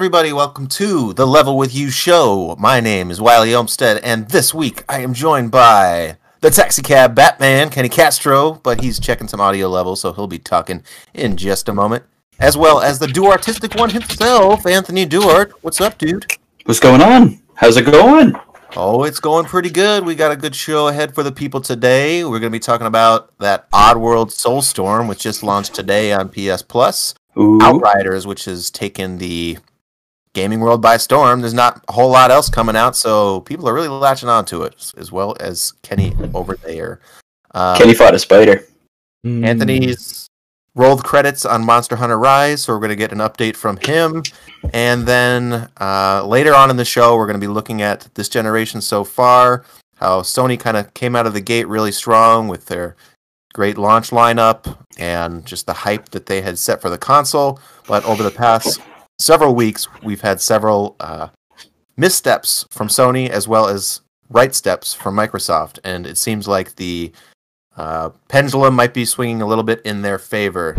everybody. Welcome to the Level With You show. My name is Wiley Olmstead, and this week I am joined by the taxi cab Batman, Kenny Castro, but he's checking some audio levels, so he'll be talking in just a moment. As well as the do artistic one himself, Anthony Duart. What's up, dude? What's going on? How's it going? Oh, it's going pretty good. We got a good show ahead for the people today. We're going to be talking about that Oddworld Soulstorm, which just launched today on PS Plus. Ooh. Outriders, which has taken the gaming world by storm. There's not a whole lot else coming out, so people are really latching on to it, as well as Kenny over there. Um, Kenny fought a spider. Anthony's rolled credits on Monster Hunter Rise, so we're going to get an update from him. And then uh, later on in the show, we're going to be looking at this generation so far, how Sony kind of came out of the gate really strong with their great launch lineup and just the hype that they had set for the console. But over the past several weeks, we've had several uh, missteps from Sony as well as right steps from Microsoft, and it seems like the uh, pendulum might be swinging a little bit in their favor.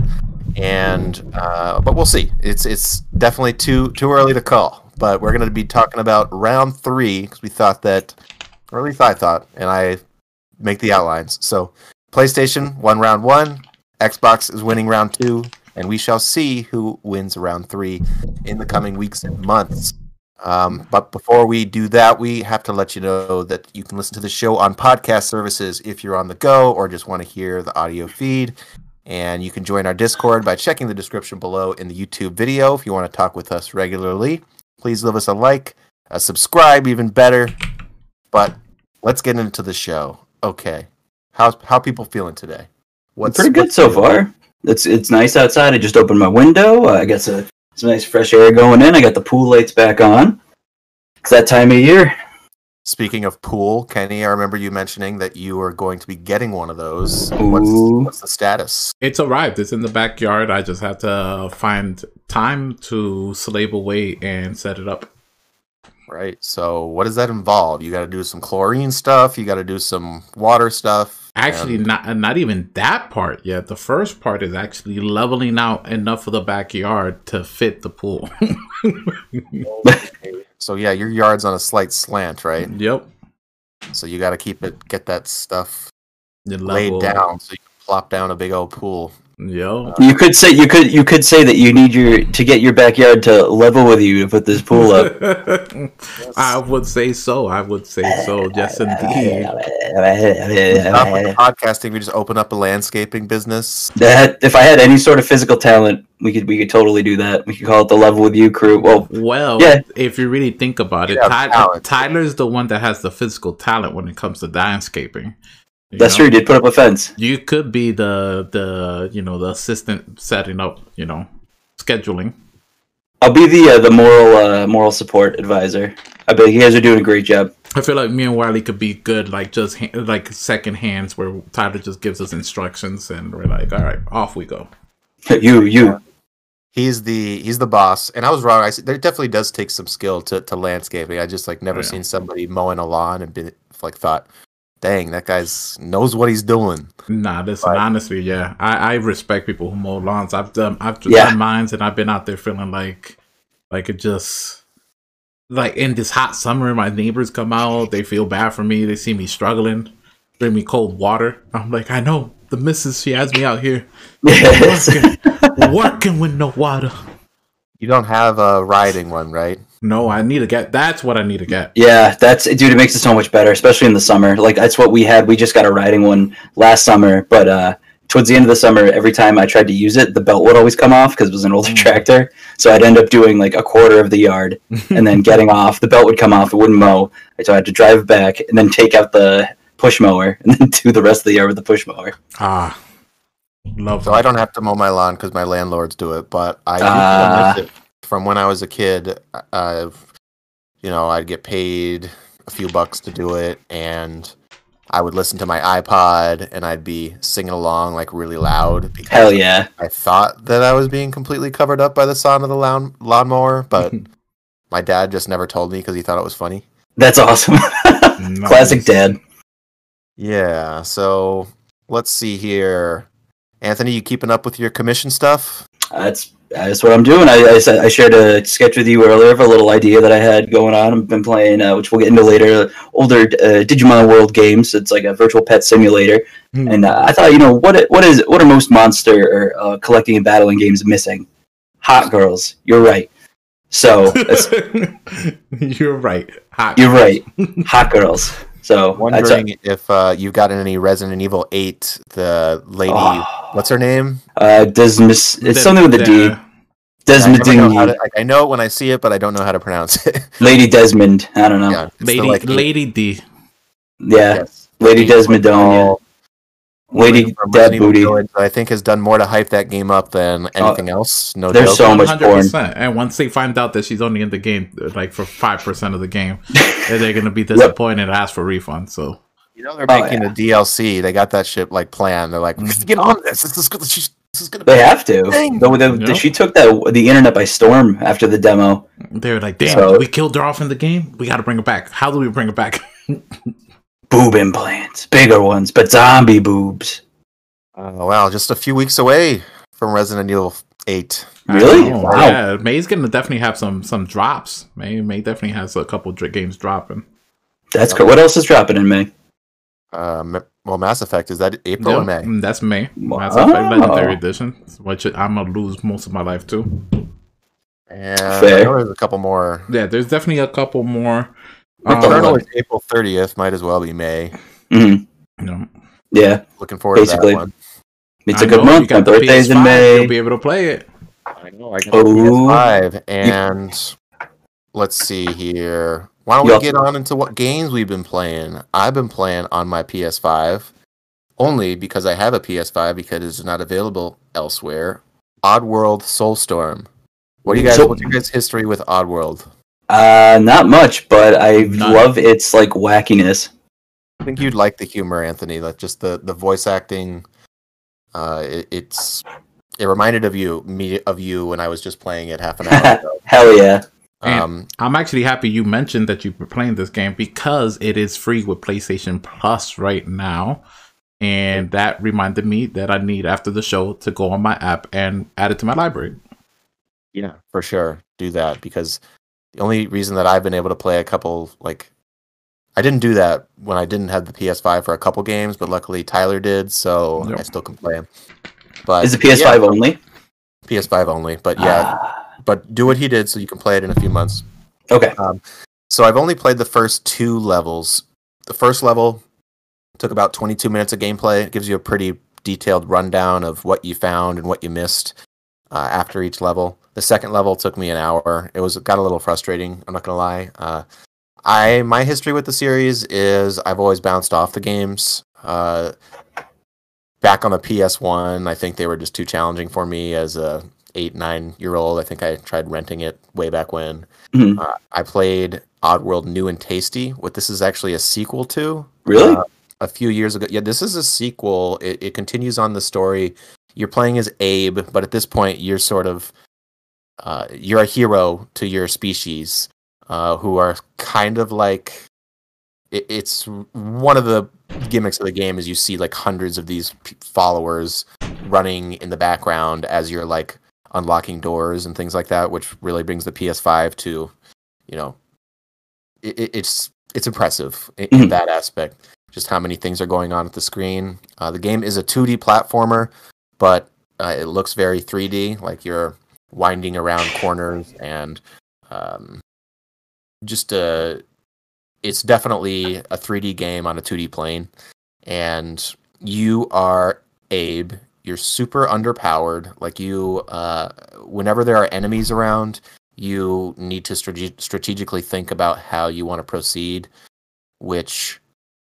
And uh, but we'll see. It's it's definitely too too early to call. But we're going to be talking about round three because we thought that, or at least I thought, and I make the outlines. So PlayStation won round one, Xbox is winning round two, and we shall see who wins round three in the coming weeks and months. Um, but before we do that, we have to let you know that you can listen to the show on podcast services if you're on the go or just want to hear the audio feed. And you can join our Discord by checking the description below in the YouTube video if you want to talk with us regularly. Please leave us a like, a subscribe, even better. But let's get into the show. Okay, how's how people feeling today? What's pretty good so far. It's it's nice outside. I just opened my window. Uh, I got some, some nice fresh air going in. I got the pool lights back on. It's that time of year. Speaking of pool, Kenny, I remember you mentioning that you were going to be getting one of those. What's what's the status? It's arrived. It's in the backyard. I just have to find time to slave away and set it up. Right. So, what does that involve? You got to do some chlorine stuff. You got to do some water stuff. Actually, and- not not even that part yet. The first part is actually leveling out enough of the backyard to fit the pool. so yeah, your yard's on a slight slant, right? yep. So you got to keep it, get that stuff laid down, so you can plop down a big old pool. Yep. You could say you could you could say that you need your to get your backyard to level with you to put this pool up. I would say so. I would say so. Yes, indeed. Stop with podcasting. We just open up a landscaping business. That if I had any sort of physical talent, we could we could totally do that. We could call it the level with you crew. Well, Well, Yeah. if you really think about it, Yeah, Ty- talent. Tyler's the one that has the physical talent when it comes to landscaping. You that's know? true. Did put up a fence. You could be the the you know the assistant setting up you know scheduling. I'll be the uh, the moral uh, moral support advisor. I bet you guys are doing a great job. I feel like me and Wiley could be good like just ha- like second hands where Tyler just gives us instructions and we're like, all right, off we go. You you He's the he's the boss, and I was wrong. I s- there definitely does take some skill to, to landscaping. I just like never Oh, yeah. seen somebody mowing a lawn and been like thought, dang, that guy's knows what he's doing. Nah, listen, honestly, yeah, I, I respect people who mow lawns. I've done I've Yeah. done mines and I've been out there feeling like like it just like in this hot summer, my neighbors come out, they feel bad for me, they see me struggling, bring me cold water. I'm like, I know the missus, she has me out here yes. working, working with no water. You don't have a riding one, right? No, I need to get. That's what I need to get. Yeah, that's dude. It makes it so much better, especially in the summer. Like that's what we had. We just got a riding one last summer, but uh, towards the end of the summer, every time I tried to use it, the belt would always come off because it was an older Mm. tractor. So I'd end up doing like a quarter of the yard, and then getting off. The belt would come off. It wouldn't mow, so I had to drive back and then take out the push mower and then do the rest of the yard with the push mower. Ah, love. So I don't have to mow my lawn because my landlords do it. But I used to miss it from when I was a kid. I've, you know, I'd get paid a few bucks to do it, and I would listen to my iPod, and I'd be singing along like really loud because Hell yeah! I thought that I was being completely covered up by the sound of the lawn lawnmower, but my dad just never told me because he thought it was funny. That's awesome. Classic dad. Yeah. So let's see here. Anthony, you keeping up with your commission stuff? Uh, it's that's what I'm doing. I, I, I shared a sketch with you earlier of a little idea that I had going on. I've been playing, uh, which we'll get into later, older uh, Digimon World games. It's like a virtual pet simulator, Hmm. and uh, I thought, you know, what what is what are most monster or uh, collecting and battling games missing? Hot girls. You're right. So that's, You're right. Hot. you're right. Hot girls. So that's a- Wondering if uh, you've gotten any Resident Evil 8, the lady, Oh. What's her name? uh, Desmis, it's The- something with a D. the- I, never know to- like, I know it when I see it, but I don't know how to pronounce it. Lady Desmond. I don't know. yeah, it's the, Lady, like, Lady D. Yeah, yes. Lady Desmond. Doll, Lady from Dad Resident Evil Booty. Village I think has done more to hype that game up than anything else. No there's joke. so much porn. 100%. And once they find out that she's only in the game like for five percent of the game, they're gonna be disappointed and ask for refund. So You know they're Oh, making yeah. a DLC. They got that shit like planned. They're like, we have get on this. This is good. This is gonna. They have to. Dang. Though the, Yeah. she took that the internet by storm after the demo. they're like, "Damn, So- we killed her off in the game. We got to bring her back. How do we bring her back?" Boob implants, bigger ones, but zombie boobs. Oh wow, just a few weeks away from Resident Evil 8. Really? Oh, Wow. Yeah, May's gonna definitely have some some drops. May May definitely has a couple dr- games dropping. That's cool. What else is dropping in May? Um, well, Mass Effect is that April or May? mm, That's May. Wow. Mass Effect Legendary Edition, which I'm gonna lose most of my life too. And Fair. I know there's a couple more. Yeah, there's definitely a couple more. What the Um, is April 30th. Might as well be May. Mhm. you know, Yeah, Looking forward Basically. to that one. it's I a good know, month. you My birthday's in PS5, May. You'll be able to play it. I know. I got Oh. PS5, and let's see here. Why don't we get on into what games we've been playing? I've been playing on my PS5 only because I have a PS5 because it's not available elsewhere. Oddworld Soulstorm. What do you guys? So- what's your guys' history with Oddworld? Uh, not much, but I None. love its like wackiness. I think you'd like the humor, Anthony. Like just the the voice acting. Uh, it, it's it reminded of you me of you when I was just playing it half an hour ago. Hell yeah! And- Um, I'm actually happy you mentioned that you were playing this game because it is free with PlayStation Plus right now. And that reminded me that I need after the show to go on my app and add it to my library. Yeah, for sure. Do that because the only reason that I've been able to play a couple like I didn't do that when I didn't have the PS5 for a couple games, but luckily Tyler did, so Yep. I still can play 'em. But Is the PS5 yeah, only? PS5 only, but yeah, Ah, but do what he did so you can play it in a few months. okay. So I've only played the first two levels. The first level took about 22 minutes of gameplay. It gives you a pretty detailed rundown of what you found and what you missed uh, after each level. The second level took me an hour. It was got a little frustrating. I'm not gonna lie. Uh, I my history with the series is I've always bounced off the games. Uh, back on the PS1, I think they were just too challenging for me as a eight nine year old. I think I tried renting it way back when. Mhm. Uh, I played Oddworld New and Tasty. What this is actually a sequel to. Really? Uh, a few years ago. Yeah, this is a sequel. It, it continues on the story. You're playing as Abe, but at this point, you're sort of uh, you're a hero to your species, uh, who are kind of like it, it's one of the gimmicks of the game is you see like hundreds of these p- followers running in the background as you're like unlocking doors and things like that, which really brings the PS5 to, you know, it, it- it's it's impressive in, in Mhm. that aspect. Just how many things are going on at the screen. Uh, the game is a 2D platformer, but uh, it looks very 3D, like you're winding around corners and um, just a. It's definitely a 3D game on a 2D plane, and you are Abe. You're super underpowered. Like you, uh, whenever there are enemies around, you need to strate- strategically think about how you want to proceed, which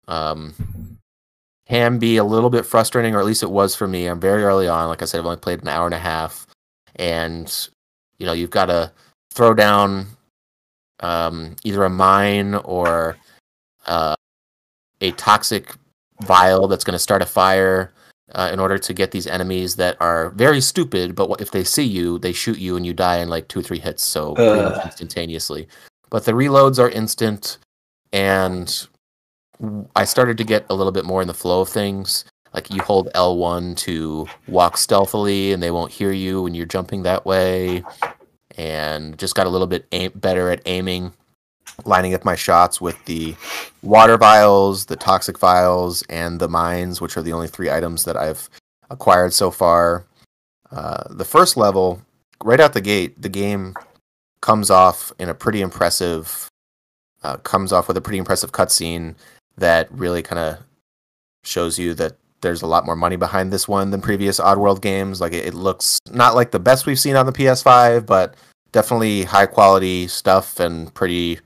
um, can be a little bit frustrating, or at least it was for me. I'm very early on. Like I said, I've only played an hour and a half, and you know you've got to throw down um, either a mine or uh, a toxic vial that's going to start a fire uh, in order to get these enemies that are very stupid. But if they see you, they shoot you and you die in like two three hits, so pretty much instantaneously. But the reloads are instant, and I started to get a little bit more in the flow of things. like you hold L1 to walk stealthily and they won't hear you when you're jumping that way. And just got a little bit aim- better at aiming, lining up my shots with the water vials, the toxic vials, and the mines, which are the only three items that I've acquired so far. Uh, the first level, right out the gate, the game comes off in a pretty impressive, uh, comes off with a pretty impressive cutscene that really kind of shows you that there's a lot more money behind this one than previous Oddworld games. Like it, it looks not like the best we've seen on the PS5, but definitely high quality stuff and pretty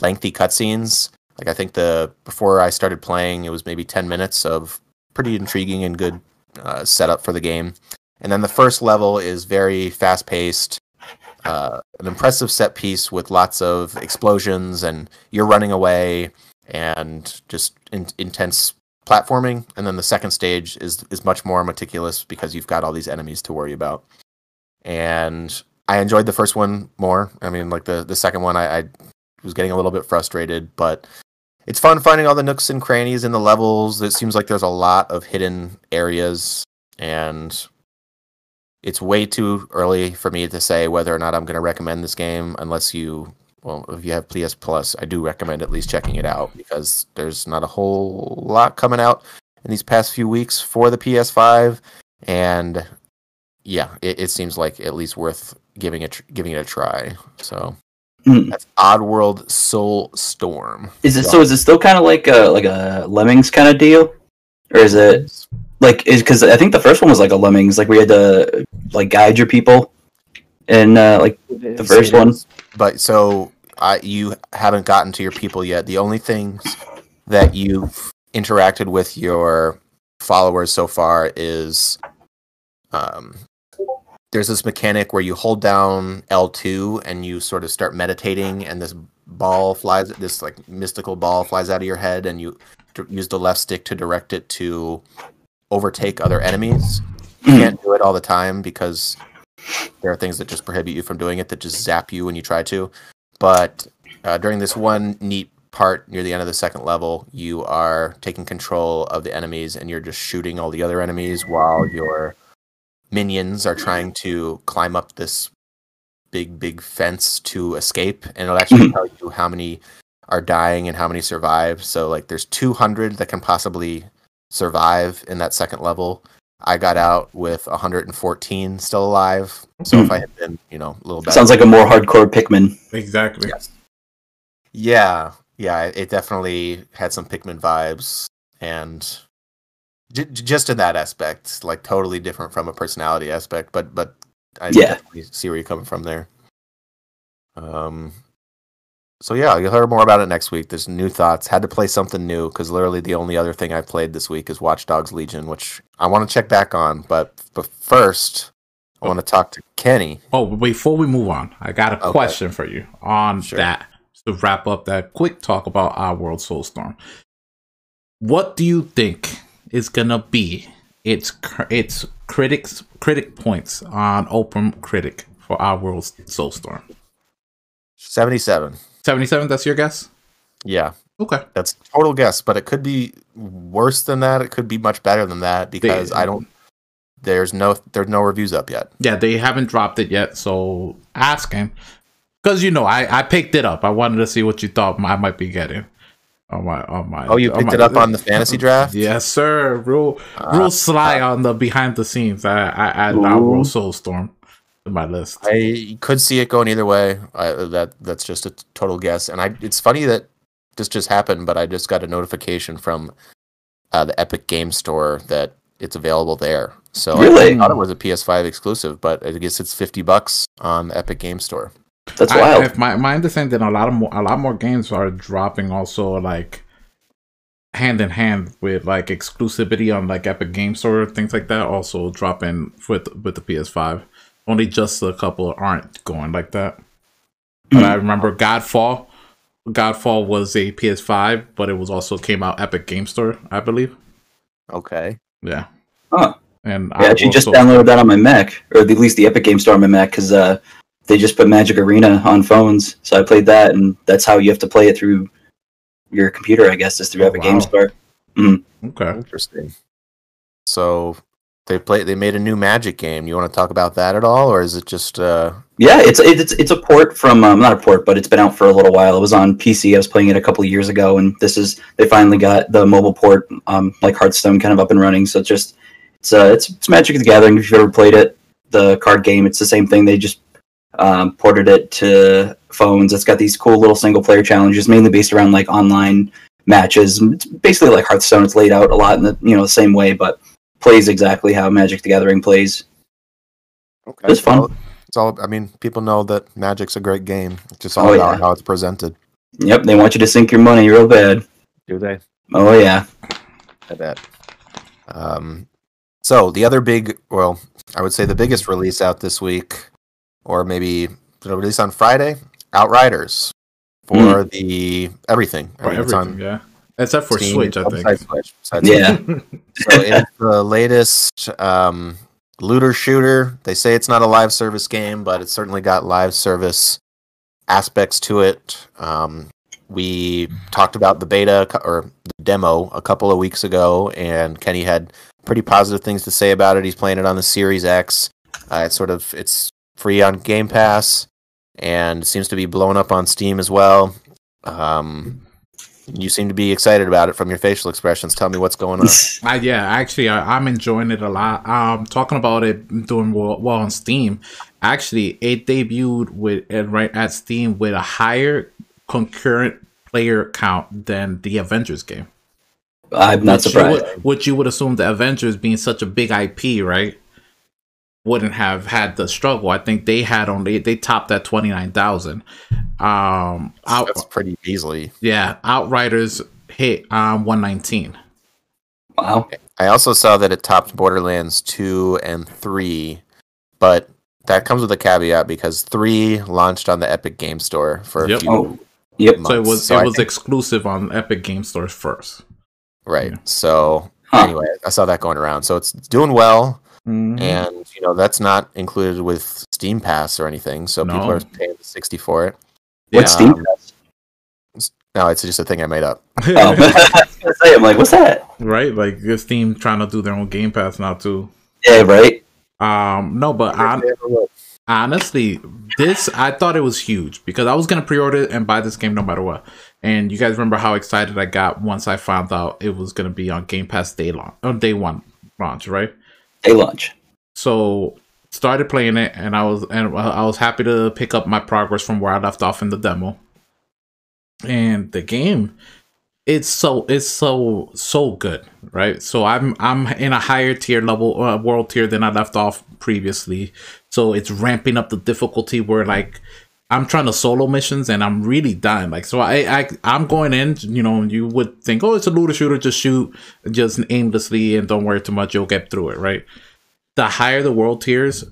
lengthy cutscenes. Like I think the before I started playing, it was maybe 10 minutes of pretty intriguing and good uh, setup for the game. And then the first level is very fast paced, uh, an impressive set piece with lots of explosions, and you're running away and just in- intense platforming. And then the second stage is is much more meticulous because you've got all these enemies to worry about. And I enjoyed the first one more. I mean, like the the second one, I, I was getting a little bit frustrated, but it's fun finding all the nooks and crannies in the levels. It seems like there's a lot of hidden areas, and it's way too early for me to say whether or not I'm going to recommend this game unless you well, if you have PS Plus, I do recommend at least checking it out because there's not a whole lot coming out in these past few weeks for the PS5, and yeah, it, it seems like at least worth giving it giving it a try. So Mm. that's Oddworld Soul Storm. Is it so? Is it still kind of like a like a Lemmings kind of deal, or is it like is because I think the first one was like a Lemmings, like we had to like guide your people, and uh, like the first one. But so I you haven't gotten to your people yet. The only things that you've interacted with your followers so far is um there's this mechanic where you hold down L2 and you sort of start meditating and this ball flies this like mystical ball flies out of your head and you d- use the left stick to direct it to overtake other enemies. You can't do it all the time because there are things that just prohibit you from doing it that just zap you when you try to. But uh, during this one neat part near the end of the second level, you are taking control of the enemies and you're just shooting all the other enemies while your minions are trying to climb up this big, big fence to escape. And it'll actually hmm. tell you how many are dying and how many survive. So, like, there's 200 that can possibly survive in that second level. I got out with 114 still alive. So if hmm. I had been, you know, a little better. Sounds like a more hardcore Pikmin. Exactly. Yes. Yeah, yeah, it definitely had some Pikmin vibes, and j- j- just in that aspect, like totally different from a personality aspect. But but I Yeah. definitely see where you're coming from there. Um. So yeah, you'll hear more about it next week. There's new thoughts. Had to play something new because literally the only other thing I've played this week is Watch Dogs Legion, which I want to check back on. But but first, I want to talk to Kenny. Oh, before we move on, I got a Okay. question for you on Sure. that to wrap up that quick talk about Oddworld Soulstorm. What do you think is gonna be its its critics critic points on Open Critic for Oddworld's Soulstorm? Seventy-seven. Seventy seven. That's your guess. Yeah. Okay. That's total guess, but it could be worse than that. It could be much better than that because I don't. There's no there's no reviews up yet. Yeah, they haven't dropped it yet, so ask him. Because you know, I, I picked it up. I wanted to see what you thought I might be getting on my on my. Oh, you picked my- it up on the fantasy draft. Yes, sir. Real Ah, real sly on the behind the scenes. I I added our Ooh. World Soulstorm to my list. I could see it going either way. I, that that's just a total guess. And I it's funny that this just happened, but I just got a notification from uh, the Epic Game Store that it's available there. So I- Really? I thought it was a PS5 exclusive, but I guess it's fifty bucks on the Epic Game Store. That's I, wild. if my my understanding, a lot of more, a lot more games are dropping also like hand in hand with like exclusivity on like Epic Game Store things like that. Also dropping with with the PS5. Only just a couple aren't going like that. But I remember Godfall. Godfall was a PS5, but it was also came out Epic Game Store, I believe. Okay. Yeah. Huh. And I actually just downloaded that on my Mac, or at least the Epic Game Store on my Mac, because uh, they just put Magic Arena on phones. So I played that, and that's how you have to play it through your computer, I guess, is through Oh, Epic wow. Game Store. Okay. Interesting. So they play. They made a new Magic game. You want to talk about that at all, or is it just? uh Yeah, it's it's it's a port from um, not a port, but it's been out for a little while. It was on PC. I was playing it a couple of years ago, and this is they finally got the mobile port, um, like Hearthstone, kind of up and running. So it's just it's uh it's, it's Magic of the Gathering. If you've ever played it, the card game, it's the same thing. They just um, ported it to phones. It's got these cool little single player challenges, mainly based around like online matches. It's basically like Hearthstone. It's laid out a lot in the you know the same way, but plays exactly how Magic the Gathering plays. Okay. It's fun. Well, it's all. I mean, people know that Magic's a great game. It's just all Oh, about yeah. how it's presented. Yep, they want you to sink your money real bad. Do they? Oh yeah. I bet. Um, so the other big, well, I would say the biggest release out this week, or maybe the release on Friday, Outriders for the everything. I For mean, it's everything, on yeah. Except for Steam, Switch, I besides think. Switch, besides Yeah. So it's the latest um, looter shooter. They say it's not a live service game, but it's certainly got live service aspects to it. Um, we talked about the beta or the demo a couple of weeks ago, and Kenny had pretty positive things to say about it. He's playing it on the Series X. Uh, it's sort of it's free on Game Pass, and seems to be blowing up on Steam as well. Um, you seem to be excited about it from your facial expressions. Tell me what's going on. I, yeah, actually, I, I'm enjoying it a lot. Um, talking about it doing well, well on Steam. Actually, it debuted with uh, right at Steam with a higher concurrent player count than the Avengers game. I'm not Which you surprised. would- which you would assume the Avengers being such a big IP, right? Wouldn't have had the struggle. I think they had only they topped at twenty nine thousand. Um, out, That's pretty easily. yeah, Outriders hit um one nineteen. Wow. I also saw that it topped Borderlands 2 and 3, but that comes with a caveat because 3 launched on the Epic Game Store for a Yep. few Oh, yep. months. So it was So it I was think- exclusive on Epic Game Store first. right. yeah. So Huh. anyway, I saw that going around. So it's doing well, Mm-hmm. and you know that's not included with Steam Pass or anything. So people are paying 60 for it. What's Yeah. Steam? Um, No, it's just a thing I made up. Oh, I was gonna say, I'm like, what's that? right? Like this Steam trying to do their own Game Pass now too. Yeah, right. Um, no, but hon- honestly, this I thought it was huge because I was gonna pre-order and buy this game no matter what. And you guys remember how excited I got once I found out it was gonna be on Game Pass day long on day one launch, right? Day lunch. So started playing it and I was and I was happy to pick up my progress from where I left off in the demo. And the game it's so it's so so good, right? So I'm I'm in a higher tier level uh, world tier than I left off previously. So it's ramping up the difficulty where like I'm trying to solo missions and I'm really dying. Like so I, I I'm going in, you know, you would think, oh, it's a looter shooter, just shoot just aimlessly and don't worry too much, you'll get through it, right? The higher the world tiers,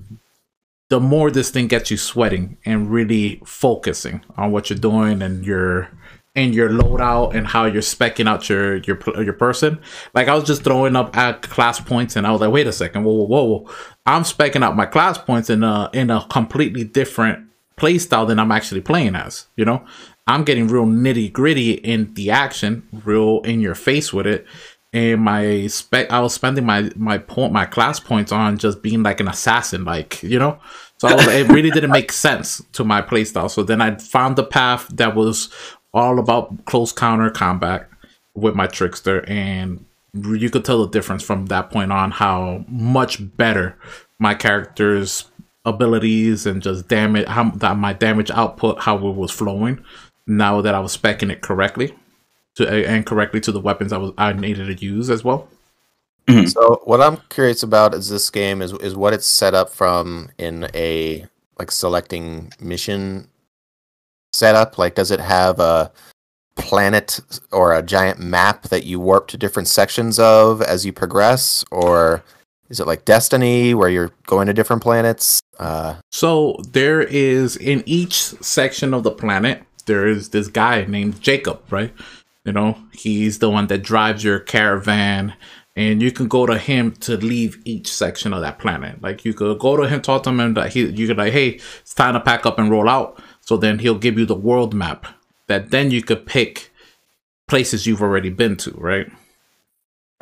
the more this thing gets you sweating and really focusing on what you're doing and your and your loadout and how you're specking out your your your person. Like I was just throwing up at class points and I was like, wait a second, whoa, whoa, whoa. I'm specking out my class points in a in a completely different play style than I'm actually playing as. You know, I'm getting real nitty gritty in the action, real in your face with it. And my spec, I was spending my my point, my class points on just being like an assassin, like you know. So was, it really didn't make sense to my playstyle. So then I found the path that was all about close counter combat with my trickster, and you could tell the difference from that point on how much better my character's abilities and just damage how that my damage output how it was flowing now that I was specking it correctly to and correctly to the weapons I was I needed to use as well. Mm-hmm. So what I'm curious about is this game is is what it's set up from in a like selecting mission setup. Like, does it have a planet or a giant map that you warp to different sections of as you progress, or is it like Destiny where you're going to different planets? Uh, So there is in each section of the planet, there is this guy named Jacob, right? You know, he's the one that drives your caravan, and you can go to him to leave each section of that planet. Like you could go to him, talk to him, and he you could like, hey, it's time to pack up and roll out. So then he'll give you the world map that then you could pick places you've already been to, right?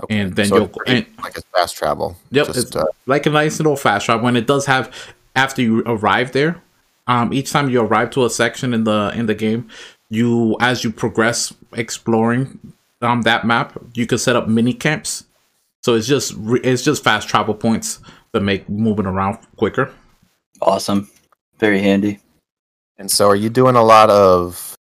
Okay. and then So you'll and, like a fast travel. Yep, Just, it's uh, like a nice little fast travel. When it does have, after you arrive there, um, each time you arrive to a section in the in the game, you as you progress exploring um that map, you can set up mini camps. So it's just it's just fast travel points that make moving around quicker. Awesome. Very handy. and so, are you doing a lot of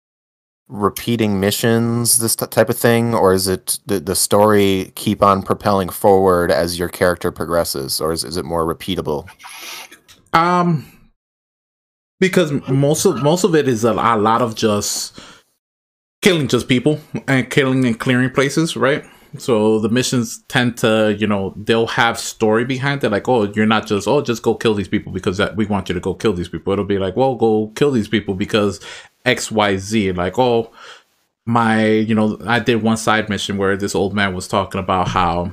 repeating missions, this type of thing, or is it the, the story keep on propelling forward as your character progresses, or is, is it more repeatable? Um, because most of most of it is a, a lot of just killing just people and killing and clearing places, right? So the missions tend to, you know, they'll have story behind it, like, oh, you're not just, oh, just go kill these people because that we want you to go kill these people. It'll be like, well, go kill these people because X, Y, Z. Like, oh, my, you know, I did one side mission where this old man was talking about how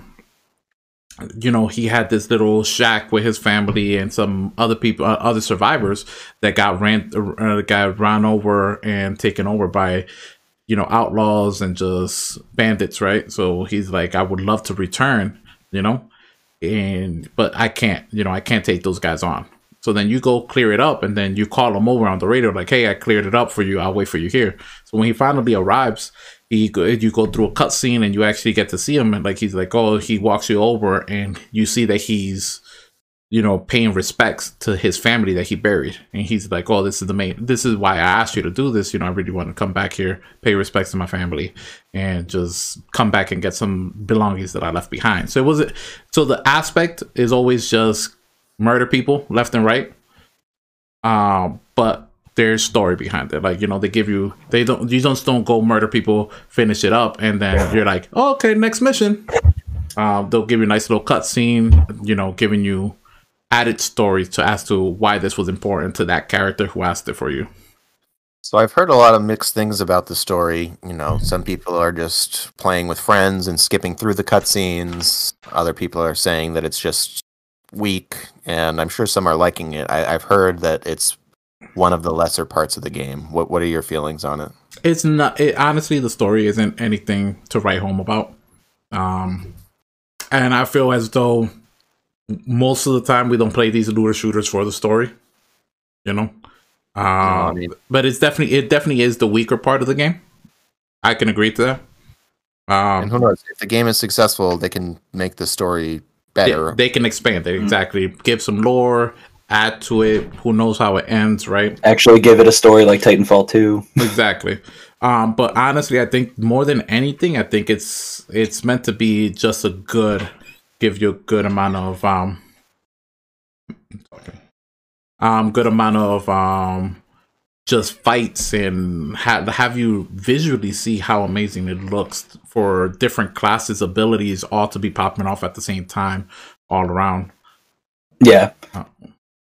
you know he had this little shack with his family and some other people uh, other survivors that got ran uh, got run over and taken over by you know outlaws and just bandits right so he's like i would love to return you know and but i can't you know i can't take those guys on so then you go clear it up and then you call them over on the radio like hey i cleared it up for you. I'll wait for you here. So when he finally arrives he you go through a cutscene and you actually get to see him and like he's like oh he walks you over and you see that he's you know paying respects to his family that he buried. And he's like oh this is the main this is why i asked you to do this. You know i really want to come back here pay respects to my family and just come back and get some belongings that i left behind. So it was so the aspect is always just murder people left and right um but there's story behind it. Like you know, they give you they don't you just don't go murder people, finish it up, and then you're like, oh, okay, next mission. Um, they'll give you a nice little cutscene, you know, giving you added story to as to why this was important to that character who asked it for you. So I've heard a lot of mixed things about the story. You know, some people are just playing with friends and skipping through the cutscenes. Other people are saying that it's just weak, and I'm sure some are liking it. I, I've heard that it's one of the lesser parts of the game. What What are your feelings on it? It's not. It, honestly, the story isn't anything to write home about. Um, and I feel as though most of the time we don't play these looter shooters for the story. You know, um, I mean- but it's definitely it definitely is the weaker part of the game. I can agree to that. And Um, who knows? If the game is successful, they can make the story better. they can expand it exactly, give some lore, add to it. Who knows how it ends, right? Actually, give it a story like Titanfall 2. exactly. Um, but honestly, I think more than anything, I think it's it's meant to be just a good, give you a good amount of um, um, good amount of um, just fights and have have you visually see how amazing it looks for different classes, abilities, all to be popping off at the same time, all around Yeah.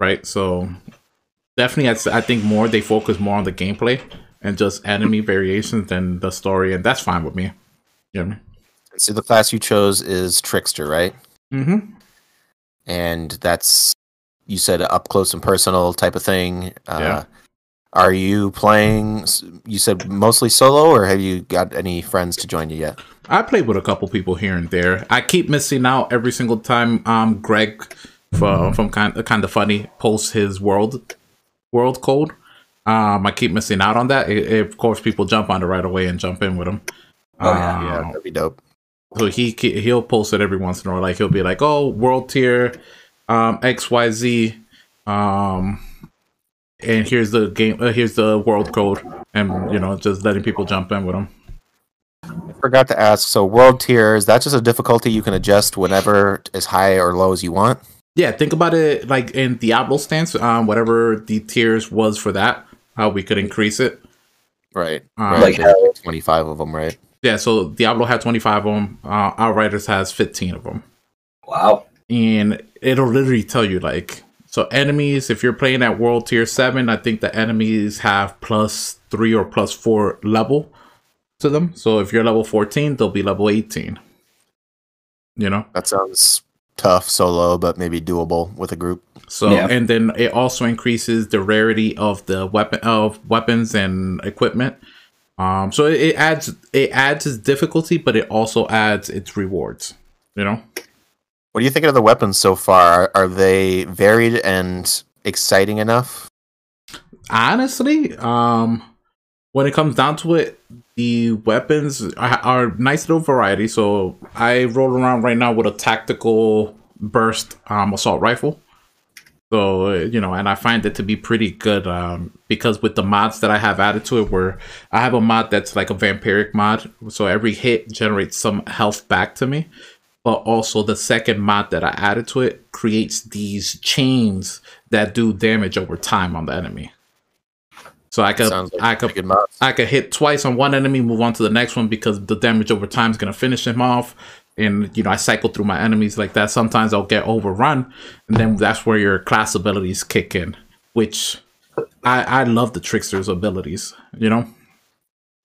right? So definitely, s- I think more they focus more on the gameplay and just enemy variations than the story, and that's fine with me. You know what So the class you chose is Trickster, right? Mm-hmm. And that's you said up close and personal type of thing. Uh, Yeah. Are you playing? You said mostly solo, or have you got any friends to join you yet? I played with a couple people here and there. I keep missing out every single time. Um, Greg from from kind Kinda Funny posts his world world code. Um, I keep missing out on that. It, it- of course, people jump on it right away and jump in with him. Oh, yeah, Yeah, Um, that'd be dope. So he he'll post it every once in a while. Like he'll be like, "Oh, world tier, um, X Y Z, um, and here's the game. Uh, here's the world code, and you know, just letting people jump in with them. I forgot to ask. So world tier is that just a difficulty you can adjust whenever as high or low as you want? Yeah, think about it like in Diablo stance. Um, whatever the tiers was for that, how we could increase it. Right. Um. Like there's twenty five of them, right? Yeah, so Diablo had 25 of them. Uh, Outriders has 15 of them. Wow. and it'll literally tell you like so enemies if you're playing at world tier 7 i think the enemies have plus 3 or plus 4 level to them so if you're level 14 they'll be level 18 you know That sounds tough solo, but maybe doable with a group. so Yeah. and then it also increases the rarity of the weapon of weapons and equipment Um, so it, it adds it adds its difficulty, but it also adds its rewards. You know. What do you think of the weapons so far? Are they varied and exciting enough? Honestly, um, when it comes down to it, the weapons are, are nice little variety. So I roll around right now with a tactical burst um, assault rifle. So you know, and I find it to be pretty good um, because with the mods that I have added to it, where I have a mod that's like a vampiric mod, so every hit generates some health back to me. But also the second mod that I added to it creates these chains that do damage over time on the enemy. So I could like I could. I could hit twice on one enemy, move on to the next one because the damage over time is gonna finish him off. And you know, I cycle through my enemies like that. Sometimes I'll get overrun, and then that's where your class abilities kick in. Which I I love the trickster's abilities. You know,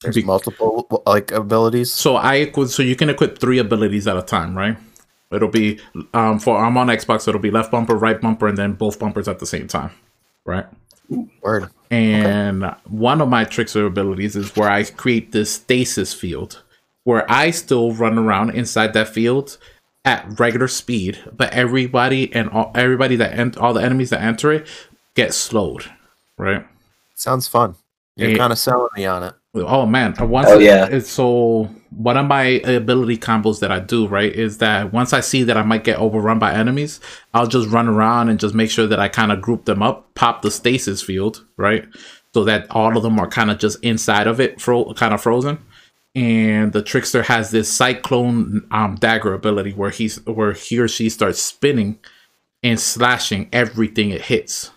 There's Be- multiple like abilities. so I equip so you can equip three abilities at a time, right? It'll be um for I'm on Xbox, it'll be left bumper, right bumper, and then both bumpers at the same time, right? Word. And one of my trickster abilities is where I create this stasis field where I still run around inside that field at regular speed, but everybody and all, everybody that en- all the enemies that enter it get slowed, right? Sounds fun. You're kind of selling me on it. Oh man! Once Oh, yeah. it's so one of my ability combos that I do right is that once I see that I might get overrun by enemies, I'll just run around and just make sure that I kind of group them up, pop the stasis field, right, so that all of them are kind of just inside of it, fro- kind of frozen. And the trickster has this cyclone um, dagger ability where he's where he or she starts spinning and slashing everything it hits.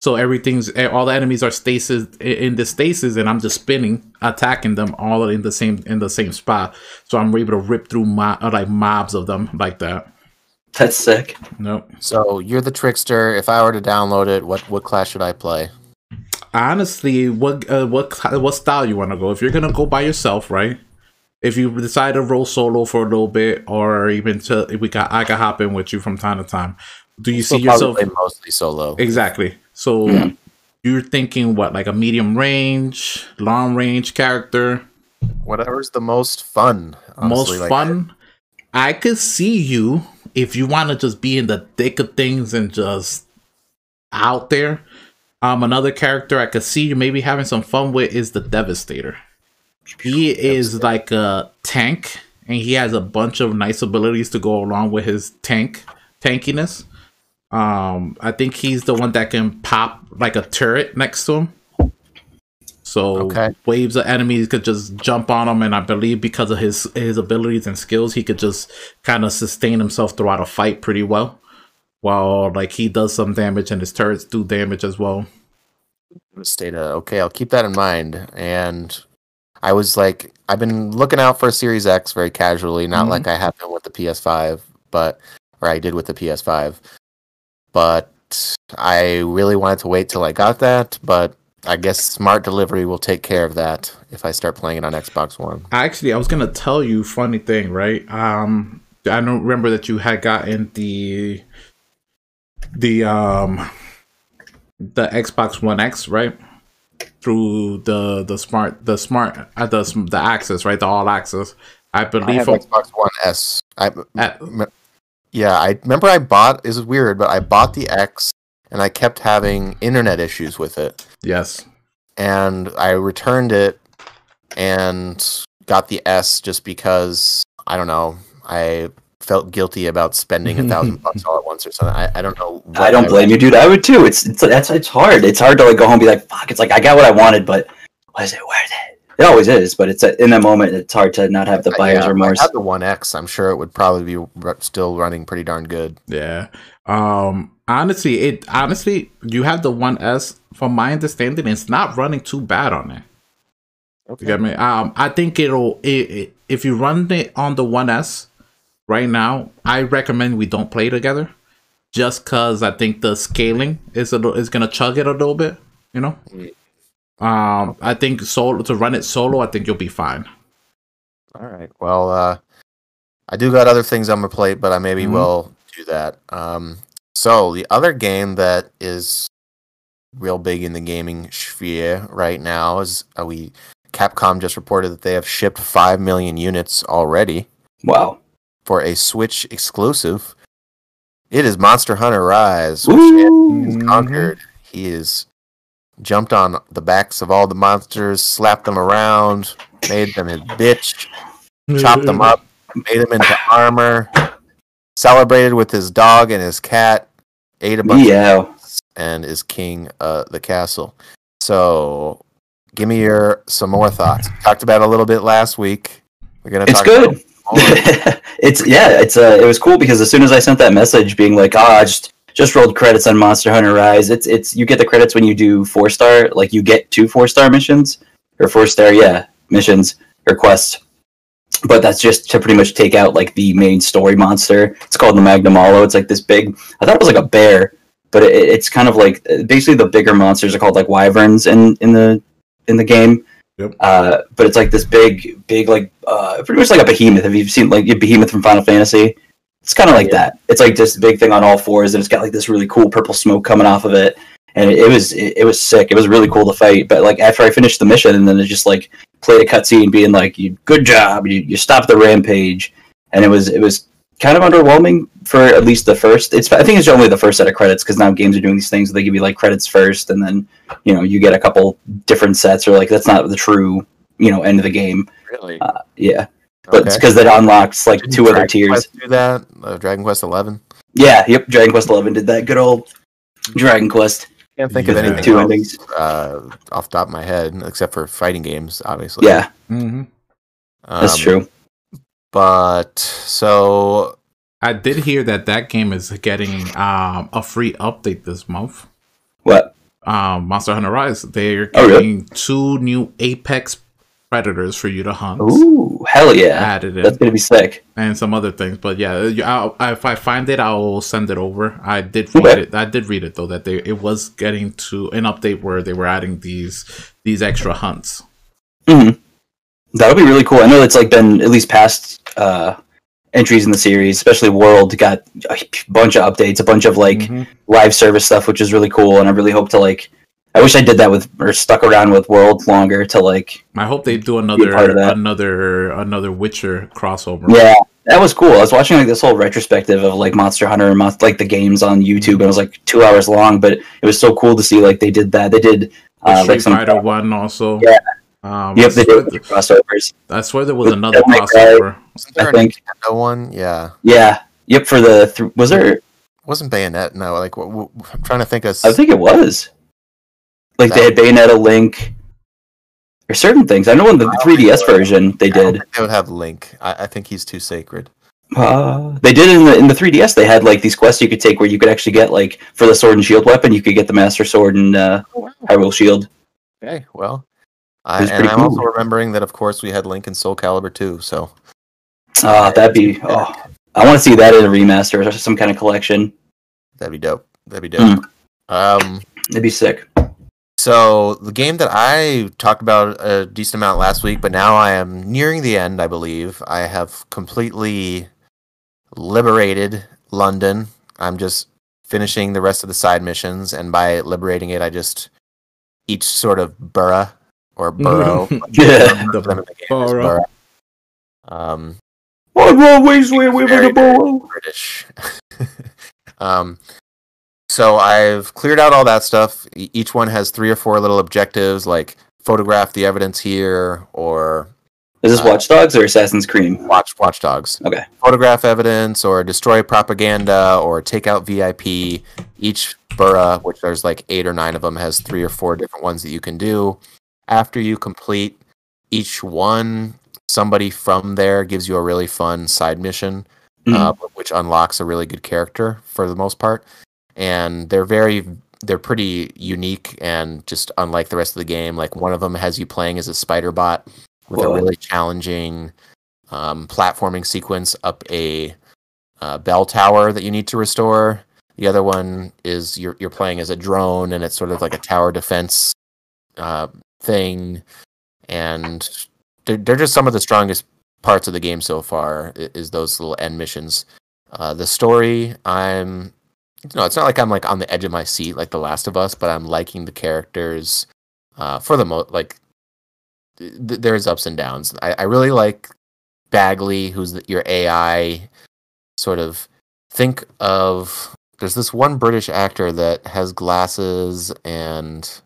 So everything's eh, all the enemies are stasis in the stasis, and I'm just spinning, attacking them all in the same in the same spot. So I'm able to rip through mo- uh, like mobs of them like that. That's sick. Nope. So you're the trickster. If I were to download it, what what class should I play? Honestly, what uh, what what style you want to go? If you're gonna go by yourself, right? If you decide to roll solo for a little bit, or even to we got I can hop in with you from time to time. Do you see Still probably yourself mostly solo. Exactly. So you're thinking what, like a medium range, long range character, Whatever's the most fun. honestly, most like, fun. I could see you if you want to just be in the thick of things and just out there. Um, another character I could see you maybe having some fun with is the Devastator. He is like a tank, and he has a bunch of nice abilities to go along with his tank tankiness. Um, I think he's the one that can pop like a turret next to him. So Okay. waves of enemies could just jump on him, and I believe because of his his abilities and skills, he could just kind of sustain himself throughout a fight pretty well. While like he does some damage, and his turrets do damage as well. Devastator. Okay, I'll keep that in mind. And I was like, I've been looking out for a Series X very casually, not Mhm. like I have been with the PS5, but or I did with the PS5. But I really wanted to wait till I got that, but I guess smart delivery will take care of that if I start playing it on Xbox One. Actually, I was gonna tell you funny thing, right? Um, I don't remember that you had gotten the the um the Xbox One X, right? Through the the smart the smart uh, the the access, right? The all access. I I believe have for, Xbox One S. I at, yeah, I remember I bought. This is weird, but I bought the X, and I kept having internet issues with it. yes. and I returned it and got the S just because I don't know. I felt guilty about spending a thousand bucks all at once or something. I, I don't know. what I don't blame you, dude. I would too. It's it's that's it's hard. It's hard to like go home and be like, fuck. It's like I got what I wanted, but was it worth it? It always is, but it's in that moment. It's hard to not have the Uh, buyer's yeah, remorse. I had the One X. I'm sure it would probably be still running pretty darn good. Yeah. Um honestly, it honestly you have the one S from my understanding, it's not running too bad on it. You get me? Um, I think it'll it, it, if you run it on the One S right now. I recommend we don't play together, just cause I think the scaling is a little, is gonna chug it a little bit. You know. Um, I think solo to run it solo. I think you'll be fine. All right. Well, uh, I do got other things on my plate, but I maybe Mhm. will do that. Um, so the other game that is real big in the gaming sphere right now is uh, we Capcom just reported that they have shipped 5 million units already Wow. for a Switch exclusive. It is Monster Hunter Rise, which Woo! Andy has conquered. He has jumped on the backs of all the monsters, slapped them around, made them his bitch, chopped them up, made them into armor, celebrated with his dog and his cat, ate a bunch of Yeah. and is king of the castle. So, give me your some more thoughts. Talked about a little bit last week. We're gonna It's talk good. it's yeah, it's uh, it was cool because as soon as I sent that message, being like, ah, I just just rolled credits on Monster Hunter Rise. It's it's you get the credits when you do four star, like you get two four star missions or four star, yeah, missions or quests. But that's just to pretty much take out like the main story monster. It's called the Magnamalo. It's like this big. I thought it was like a bear, but it, it's kind of like basically the bigger monsters are called like wyverns in in the in the game. Yep. Uh, but it's like this big, big, like uh, pretty much like a behemoth. Have you seen like a behemoth from Final Fantasy? It's kind of like Yeah. that. It's like this big thing on all fours, and it's got like this really cool purple smoke coming off of it, and it, it was it, it was sick. It was really cool to fight. But like after I finished the mission, and then it just like played a cutscene being like, "You good job, you you stopped the rampage," and it was it was kind of underwhelming for at least the first. It's I think it's only the first set of credits because now games are doing these things. Where they give you like credits first, and then you know you get a couple different sets, or like that's not the true you know end of the game. Really? Uh, yeah, but it's because that unlocks like Didn't two other tiers. Quest do that? Uh, Dragon Quest Eleven. Yeah, yep. Dragon Quest Eleven did that. Good old Dragon Quest. Can't think of anything Two else, endings. uh, off the top of my head, except for fighting games, obviously. Yeah, hmm that's Um, true. But so I did hear that that game is getting um, a free update this month. What? Um, Monster Hunter Rise. They're Oh, really? getting two new Apex predators for you to hunt. Ooh, hell yeah! Added in That's gonna be sick. and some other things, but yeah, I'll, if I find it, I'll send it over. I did read Okay. it. I did read it though that they it was getting to an update where they were adding these these extra hunts. hmm That'll be really cool. I know it's like been at least past uh, entries in the series, especially World got a bunch of updates, a bunch of like Mhm. live service stuff, which is really cool. And I really hope to like. I wish I did that with or stuck around with World longer to like. I hope they do part another of that. another another Witcher crossover. Yeah, that was cool. I was watching like this whole retrospective of like Monster Hunter and Mon- like the games on YouTube, and it was like two hours long, but it was so cool to see like they did that. They did The uh, Street like some. Fighter one also. Yeah. Um, Yep, they did the crossovers. I swear there was With another Devil crossover. wasn't there I a think- Nintendo one? Yeah, Yeah. Yep. For the th- was there wasn't Bayonet. No, like what, what- I'm trying to think of. I think it was. Like they had Bayonetta Link, or certain things. I know in the 3DS version they I don't did. think they would have Link. I, I think he's too sacred. Uh, they did in the in the 3DS. They had like these quests you could take where you could actually get like for the sword and shield weapon, you could get the Master Sword and uh, Hyrule Shield. Okay, well, I, was and pretty I'm also remembering that, of course, we had Link and Soul Calibur too. So Ah, that'd be. Oh, I want to see that in a remaster or some kind of collection. that'd be dope. That'd be dope. Um, That'd be sick. So the game that I talked about a decent amount last week, but now I am nearing the end. I believe I have completely liberated London. I'm just finishing the rest of the side missions, and by liberating it, I just each sort of borough or borough. Yeah. The the game is borough. borough. Um, What always we with Very, the ball? British. um, so I've cleared out all that stuff. Each one has three or four little objectives, like photograph the evidence here, or Is this Uh, Watch Dogs or Assassin's Creed? watch watchdogs. Okay. Photograph evidence, or destroy propaganda, or take out VIP. Each borough, which there's like eight or nine of them, has three or four different ones that you can do. After you complete each one, somebody from there gives you a really fun side mission uh, which unlocks a really good character for the most part. And they're very, they're pretty unique and just unlike the rest of the game. Like one of them has you playing as a spider bot with Whoa. a really challenging um, platforming sequence up a uh, bell tower that you need to restore. The other one is you're you're playing as a drone and it's sort of like a tower defense uh, thing, and they're, they're just some of the strongest parts of the game so far is those little end missions. Uh, the story, I'm, no, it's not like I'm like on the edge of my seat like The Last of Us, but I'm liking the characters. Uh, for the most, like, th- there's ups and downs. I, I really like Bagley, who's the, your AI. Sort of think of there's this one British actor that has glasses and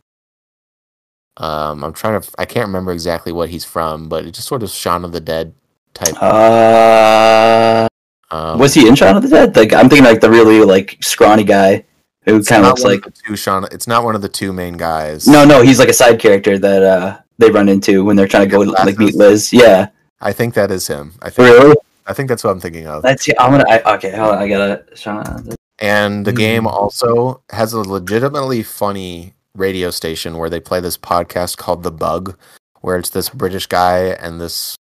um, I'm trying to I can't remember exactly what he's from, but it's just sort of Shaun of the Dead type. Uh, Um, was he in Shaun of the Dead? Like I'm thinking like the really like scrawny guy who kind of looks like of two Shaun. It's not one of the two main guys. no no he's like a side character that uh they run into when they're trying to go like meet Liz. Yeah, I think that is him. I think really. I think that's what I'm thinking of. That's I'm gonna I, okay. Hold on, I gotta Shaun. And the Hmm. game also has a legitimately funny radio station where they play this podcast called The Bug, where it's this British guy and this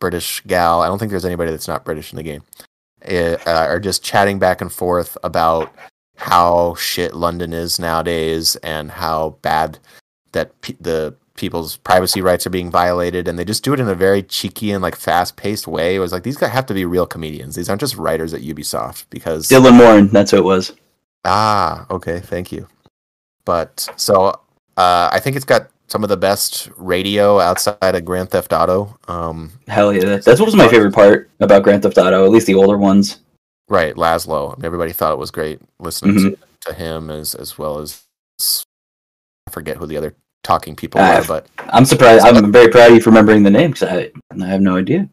British gal. I don't think there's anybody that's not British in the game. Uh, are just chatting back and forth about how shit London is nowadays and how bad that pe- the people's privacy rights are being violated and they just do it in a very cheeky and like fast-paced way it was like these guys have to be real comedians these aren't just writers at ubisoft because Dylan Moran, that's who it was. Ah, okay, thank you. But so uh, I think it's got some of the best radio outside of Grand Theft Auto. Um, Hell yeah, that's what was my favorite part about Grand Theft Auto, at least the older ones. right, Lazlow. Everybody thought it was great listening Mm-hmm. to, to him as as well as I forget who the other talking people Ah, were, but I'm surprised. I'm very proud of you for remembering the name because I I have no idea.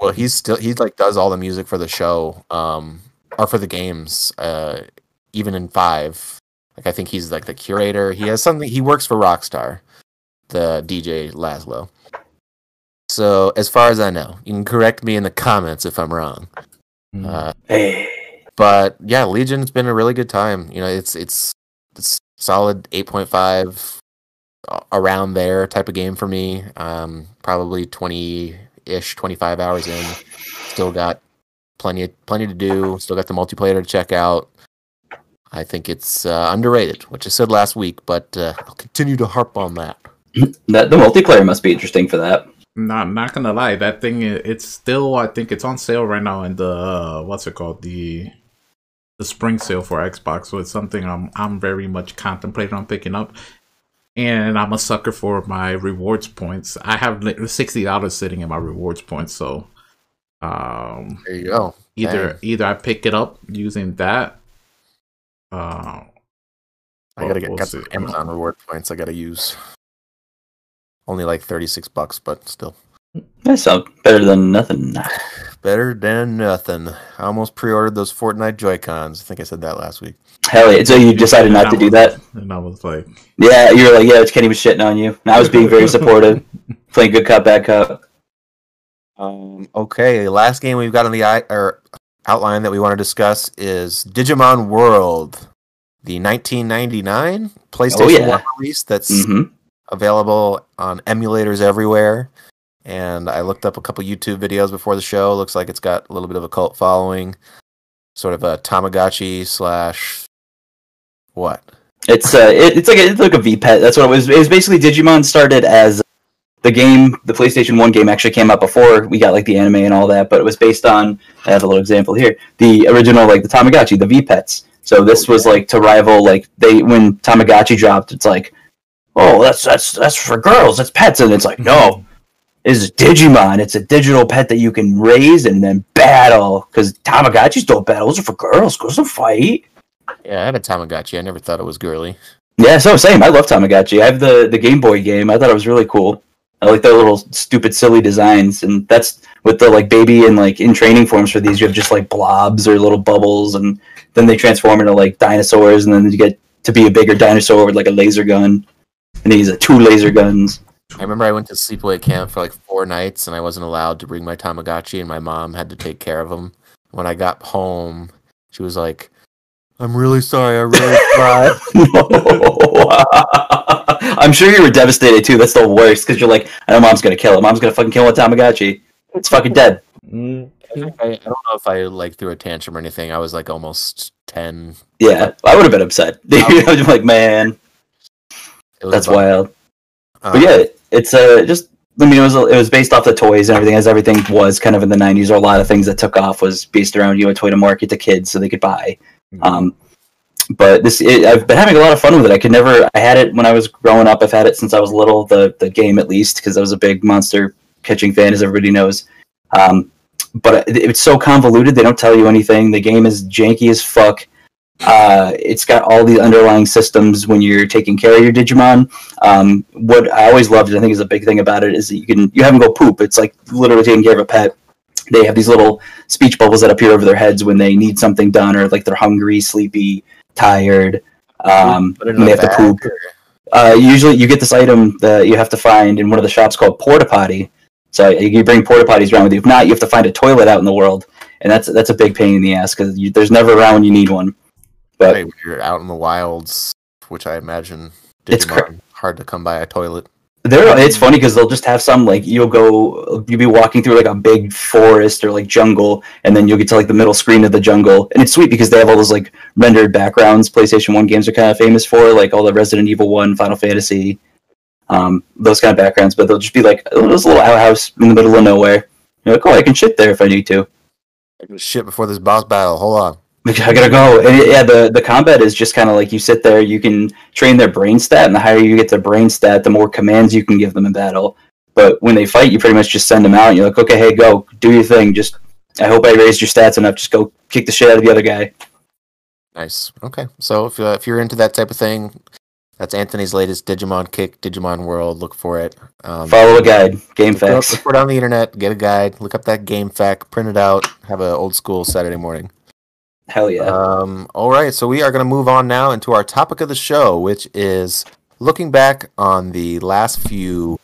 well, he's still he like does all the music for the show, um, or for the games, uh, even in five. Like I think he's like the curator. He has something. He works for Rockstar, the DJ Lazlow. So as far as I know, you can correct me in the comments if I'm wrong. Mm. Uh, Hey, but yeah, Legion's been a really good time. You know, it's it's it's solid eight point five around there type of game for me. Um, probably twenty ish, twenty five hours in. Still got plenty plenty to do. Still got the multiplayer to check out. I think it's uh, underrated, which I said last week, but uh, I'll continue to harp on that. that the multiplayer must be interesting for that. Not not gonna lie, that thing it's still I think it's on sale right now in the uh, what's it called the the spring sale for Xbox. So it's something I'm I'm very much contemplating on picking up. And I'm a sucker for my rewards points. I have sixty dollars sitting in my rewards points, so um There you go. either Dang. either I pick it up using that. Uh, I gotta get we'll got some. Amazon reward points. I gotta use. Only like thirty six bucks, but still. That's sounds better than nothing. Better than nothing. I almost pre-ordered those Fortnite Joy Cons. I think I said that last week. Hell yeah! So you decided not to do that? And I was like, Yeah, you were like, yeah, Kenny was shitting on you. And I was being very supportive, playing good cop, bad cop. Um, okay, the last game we've got on the eye or outline that we want to discuss is Digimon World, the 1999 PlayStation Oh, yeah. 1 release that's hmm available on emulators everywhere. And I looked up a couple YouTube videos before the show. Looks like it's got a little bit of a cult following, sort of a Tamagotchi slash what? It's uh, it, it's like a, it's like a V pet. That's what it was. It was basically Digimon started as the game. The PlayStation One game actually came out before we got like the anime and all that, but it was based on. I have a little example here. The original like the Tamagotchi, the V pets. So this was like to rival like they when Tamagotchi dropped. It's like, oh, that's that's that's for girls. That's pets, and it's like mm-hmm. no. Is Digimon? It's a digital pet that you can raise and then battle. Because Tamagotchis don't battle; those are for girls. Girls don't fight. Yeah, I had a Tamagotchi. I never thought it was girly. Yeah, so same. I love Tamagotchi. I have the the Game Boy game. I thought it was really cool. I like their little stupid, silly designs, and that's with the like baby and like in training forms for these. You have just like blobs or little bubbles, and then they transform into like dinosaurs, and then you get to be a bigger dinosaur with like a laser gun, and these are two laser guns. I remember I went to sleepaway camp for like four nights and I wasn't allowed to bring my Tamagotchi and my mom had to take care of him. When I got home, she was like, I'm really sorry, I really tried. I'm sure you were devastated too. That's the worst because you're like, I know mom's gonna kill it. Mom's gonna fucking kill a Tamagotchi. It's fucking dead. mm, I, I don't know if I like threw a tantrum or anything. I was like almost 10. Yeah, I would have been upset. I was like, man, It was that's wild. um, But yeah, it's uh, just. I mean, it was it was based off the toys and everything, as everything was kind of in the '90s. Or a lot of things that took off was based around you know, a toy to market to kids so they could buy. Um, but this it, I've been having a lot of fun with it. I could never. I had it when I was growing up. I've had it since I was little. The the game at least because I was a big monster catching fan, as everybody knows. Um, but it, it's so convoluted. They don't tell you anything. The game is janky as fuck. Uh, it's got all the underlying systems when you're taking care of your Digimon. Um, what I always loved, I think, is a big thing about it, is that you can you have them go poop. It's like literally taking care of a pet. They have these little speech bubbles that appear over their heads when they need something done, or like they're hungry, sleepy, tired, um, Put it in and they have to poop. Uh, usually, you get this item that you have to find in one of the shops called Porta Potty. So you bring porta potties around with you. If not, you have to find a toilet out in the world, and that's that's a big pain in the ass because there's never around when you need one. But Right, you're out in the wilds, which I imagine It's Digimon hard to come by a toilet. There, it's funny because they'll just have some like you'll go, you'll be walking through like a big forest or like jungle, and then you'll get to like the middle screen of the jungle, and it's sweet because they have all those like rendered backgrounds. PlayStation One games are kind of famous for like all the Resident Evil One, Final Fantasy, um, those kind of backgrounds. But they'll just be like oh, this little outhouse in the middle of nowhere. You're like, oh, I can shit there if I need to. I can shit before this boss battle. Hold on. I gotta go. And it- yeah, the, the combat is just kind of like you sit there, you can train their brain stat, and the higher you get their brain stat, the more commands you can give them in battle. But when they fight, you pretty much just send them out. And you're like, okay, hey, go, do your thing. Just, I hope I raised your stats enough. Just go kick the shit out of the other guy. Nice. Okay. So if, uh, if you're into that type of thing, that's Anthony's latest Digimon Kick, Digimon World. Look for it. Um, Follow a guide, game look, facts. look for it on the internet. Get a guide. Look up that game fact. Print it out. Have an old school Saturday morning. Hell yeah. Um, all right, so we are going to move on now into our topic of the show, which is looking back on the last few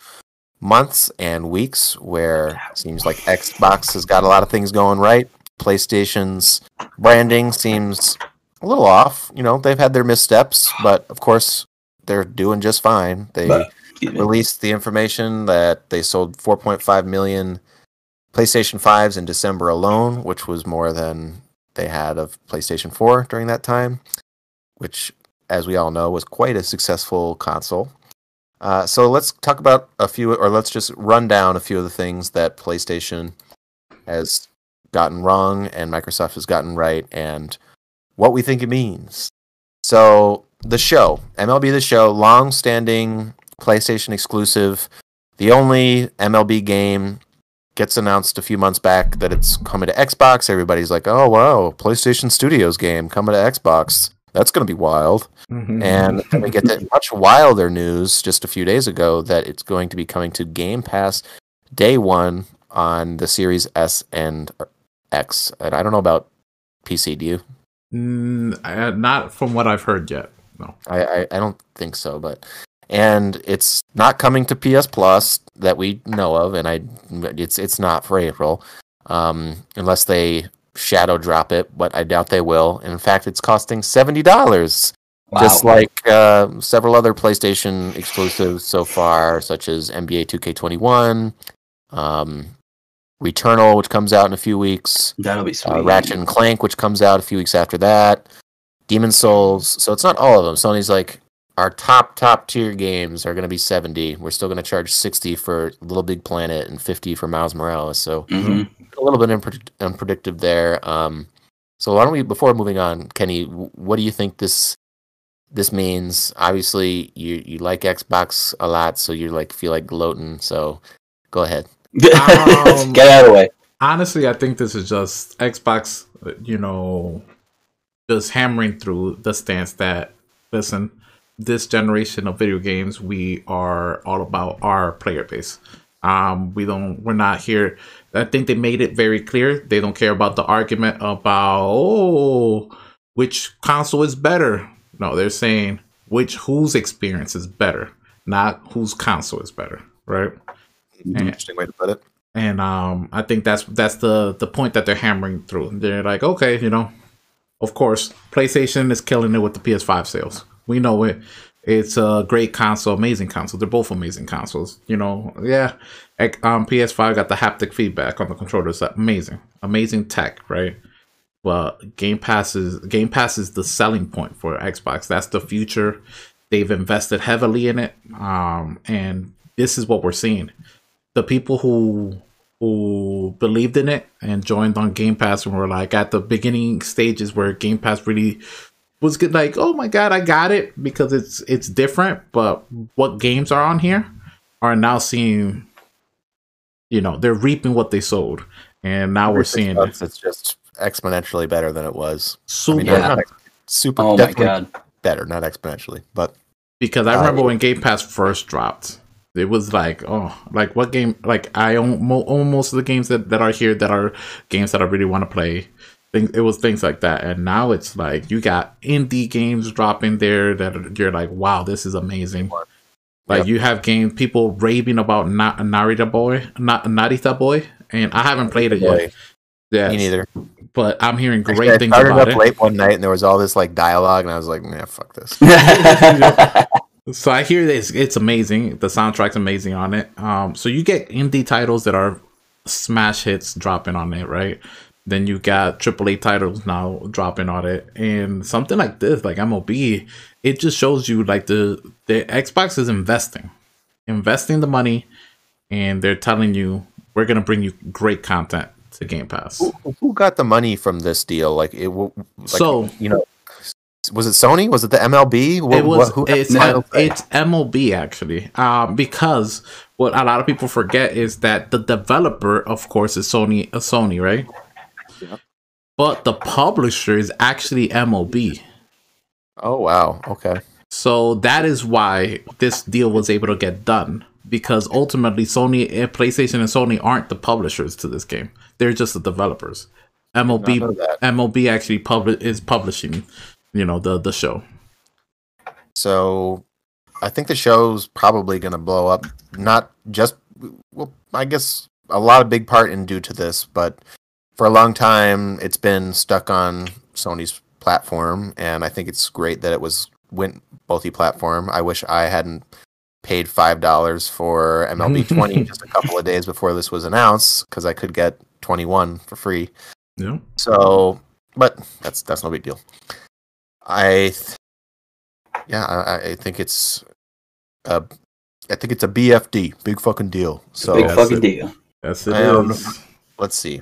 months and weeks where it seems like Xbox has got a lot of things going right. PlayStation's branding seems a little off. You know, they've had their missteps, but of course, they're doing just fine. They But- Excuse released the information that they sold 4.5 million PlayStation 5s in December alone, which was more than they had of PlayStation 4 during that time, which, as we all know, was quite a successful console. Uh, so let's talk about a few, or let's just run down a few of the things that PlayStation has gotten wrong and Microsoft has gotten right, and what we think it means. So the show, MLB The Show, long-standing PlayStation exclusive. The only MLB game gets announced a few months back that it's coming to Xbox. Everybody's like, "Oh wow, PlayStation Studios game coming to Xbox. That's going to be wild." Mm-hmm. And then we get to much wilder news just a few days ago that it's going to be coming to Game Pass day one on the Series S and X. And I don't know about PC. Do you? Mm, uh, not from what I've heard yet. No. I, I, I don't think so, but and it's not coming to PS Plus that we know of, and I it's it's not for April, um, unless they shadow drop it, but I doubt they will. And in fact, it's costing seventy dollars, just like uh, several other PlayStation exclusives so far, such as NBA Two K Twenty One, um, Returnal, which comes out in a few weeks That'll be sweet. uh, Ratchet and Clank, which comes out a few weeks after that, Demon's Souls. So it's not all of them. Sony's like, our top top tier games are going to be 70. We're still going to charge 60 for Little Big Planet and 50 for Miles Morales. So Mhm. a little bit unpredict- unpredictable there. Um, so why don't we, before moving on, Kenny, w- what do you think this this means? Obviously, you you like Xbox a lot, so you like feel like gloating. So go ahead. Um, Get out of the way. Honestly, I think this is just Xbox, you know, just hammering through the stance that, listen, this generation of video games, we are all about our player base. Um, we don't, we're not here. I think they made it very clear. They don't care about the argument about, oh, which console is better. No, they're saying which, whose experience is better, not whose console is better, right? And- Interesting way to put it. and um i think that's that's the the point that they're hammering through they're like okay you know of course playstation is killing it with the ps5 sales we know it. It's a great console amazing console. They're both amazing consoles you know? Yeah. Um ps5 got the haptic feedback on the controllers. Amazing. Amazing tech right? But game pass is game pass is the selling point for xbox. That's the future. They've invested heavily in it. Um and this is what we're seeing. The people who who believed in it and joined on Game Pass and were like at the beginning stages where Game Pass really was good like, oh my god, I got it because it's it's different, but what games are on here are now seeing you know, they're reaping what they sold And now we're seeing it. It's just exponentially better than it was. So I mean, Yeah. not super Oh my god. better, not exponentially, but because I Uh, remember when Game Pass first dropped, it was like, oh, like what game? Like I own mo- own most of the games that, that are here that are games that I really want to play. Things it was things like that, and now it's like you got indie games dropping there that are- you're like, wow, this is amazing. Like Yep. you have games people raving about Na- Narita Boy, not Narita Boy, and I haven't played it yet. Yeah, me neither. but I'm hearing Actually, great I things started about up it. late one night and there was all this like dialogue, and I was like, "Nah, fuck this." So I hear this it's amazing. The soundtrack's amazing on it. Um so you get indie titles that are smash hits dropping on it, right? Then you got AAA titles now dropping on it. And something like this, like MLB, it just shows you like the the Xbox is investing. Investing the money and they're telling you we're gonna bring you great content to Game Pass. who, who got the money from this deal? Like it, like, So- you know, was it Sony? Was it the MLB? What, it was what- who it's say? it's MLB actually, um, because what a lot of people forget is that the developer, of course, is Sony. Uh, Sony, right? But the publisher is actually MLB. oh wow, okay. So that is why this deal was able to get done because ultimately Sony, eh, PlayStation, and Sony aren't the publishers to this game; they're just the developers. MLB. MLB actually publi- is publishing, you know, the the show. So I think the show's probably going to blow up. Not just, well, I guess a lot of big part in due to this, but for a long time it's been stuck on Sony's platform, and I think it's great that it was went multi-platform. I wish I hadn't paid five dollars for MLB 20 just a couple of days before this was announced because I could get 21 for free. Yeah. So, but that's that's no big deal. I, th- yeah, I, I think it's a, I think it's a BFD, big fucking deal. So Big fucking it. deal. That's it. I don't is. let's see,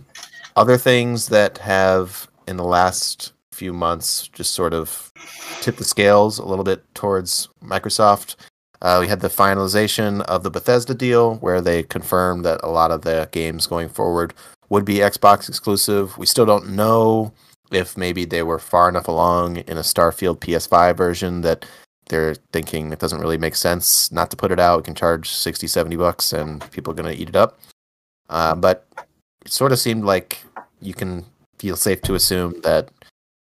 other things that have in the last few months just sort of tipped the scales a little bit towards Microsoft. Uh, we had the finalization of the Bethesda deal, where they confirmed that a lot of the games going forward would be Xbox exclusive. We still don't know if maybe they were far enough along in a Starfield PS5 version that they're thinking it doesn't really make sense not to put it out. We can charge 60, 70 bucks and people are going to eat it up. Uh, but it sort of seemed like you can feel safe to assume that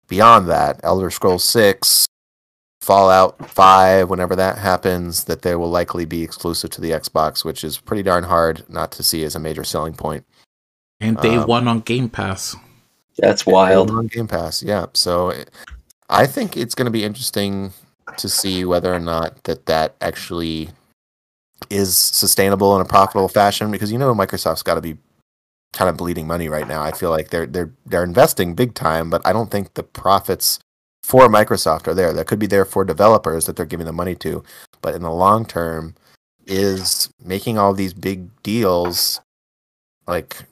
beyond that, Elder Scrolls 6, Fallout 5, whenever that happens, that they will likely be exclusive to the Xbox, which is pretty darn hard not to see as a major selling point. And day Um, one on Game Pass. That's wild. On Game Pass, yeah. So it- I think it's going to be interesting to see whether or not that that actually is sustainable in a profitable fashion because you know Microsoft's got to be kind of bleeding money right now. I feel like they're they're they're investing big time, but I don't think the profits for Microsoft are there. That could be there for developers that they're giving the money to, but in the long term is making all these big deals like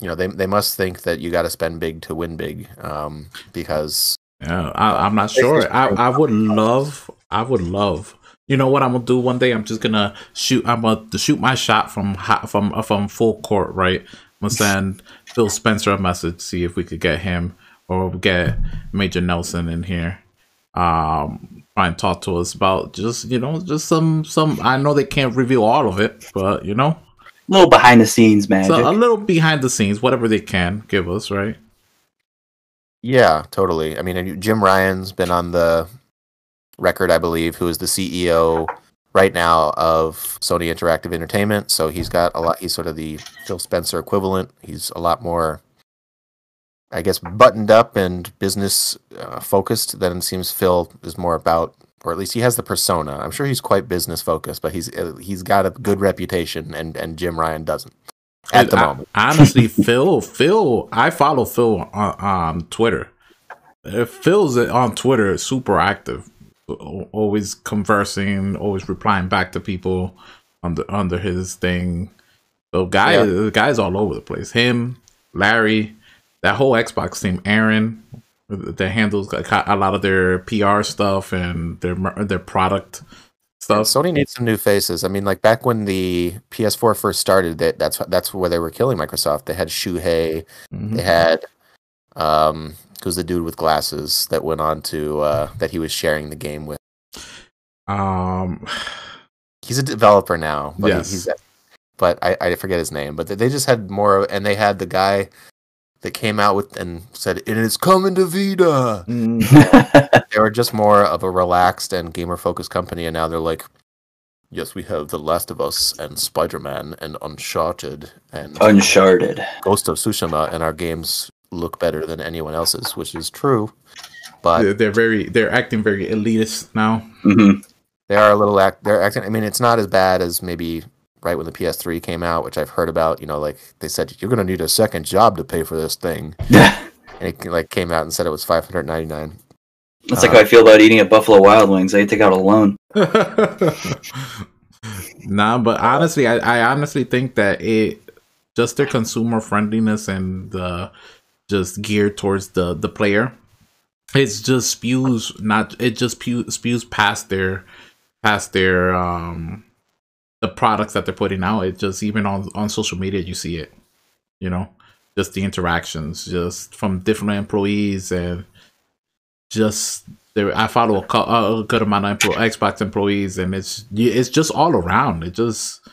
you know they they must think that you got to spend big to win big um because Yeah, I, I'm not sure. I, I would love, I would love. You know what I'm gonna do one day? I'm just gonna shoot. I'm gonna shoot my shot from hot, from from full court. Right. I'm gonna send Phil Spencer a message, see if we could get him or get Major Nelson in here. Um, try and talk to us about just you know just some some. I know they can't reveal all of it, but you know, a little behind the scenes magic. so a little behind the scenes, whatever they can give us, right? yeah totally i mean jim ryan's been on the record i believe who is the ceo right now of sony interactive entertainment. So he's got a lot he's sort of the phil spencer equivalent. He's a lot more i guess buttoned up and business uh, focused than it seems phil is more about or at least he has the persona. I'm sure he's quite business focused but he's uh, he's got a good reputation and and jim ryan doesn't at the I- moment. honestly, Phil, Phil, I follow Phil on, on Twitter. Uh, Phil's on Twitter super active, always conversing, always replying back to people under under his thing. So guy, Yeah. the guy's all over the place. Him, Larry, that whole Xbox team, Aaron, that handles a lot of their PR stuff and their their product stuff. Sony needs some new faces. I mean, like back when the PS4 first started, that that's that's where they were killing Microsoft. They had Shuhei, Mhm. they had um, who's the dude with glasses that went on to uh, that he was sharing the game with. Um, He's a developer now, but he- Yes. he's but I, I forget his name. But they just had more, and they had the guy that came out with and said it is coming to Vita. they were just more of a relaxed and gamer focused company, and now they're like, yes, we have The Last of Us and Spider Man and Uncharted and Uncharted. Ghost of Tsushima, and our games look better than anyone else's, which is true. But they're, they're very they're acting very elitist now. hmm they are a little act. They're acting. I mean, it's not as bad as maybe right when the PS3 came out, which I've heard about. You know, like they said, you're going to need a second job to pay for this thing, Yeah. and it like came out and said it was 599. That's like how I feel about eating at Buffalo Wild Wings. I take out a loan. nah, but honestly, I, I honestly think that it just their consumer friendliness and the just geared towards the the player. It's just spews not it just spew, spews past their past their um the products that they're putting out. It just even on on social media you see it. You know, just the interactions, just from different employees and just there. I follow a, a good amount of Xbox employees, and it's it's just all around. It just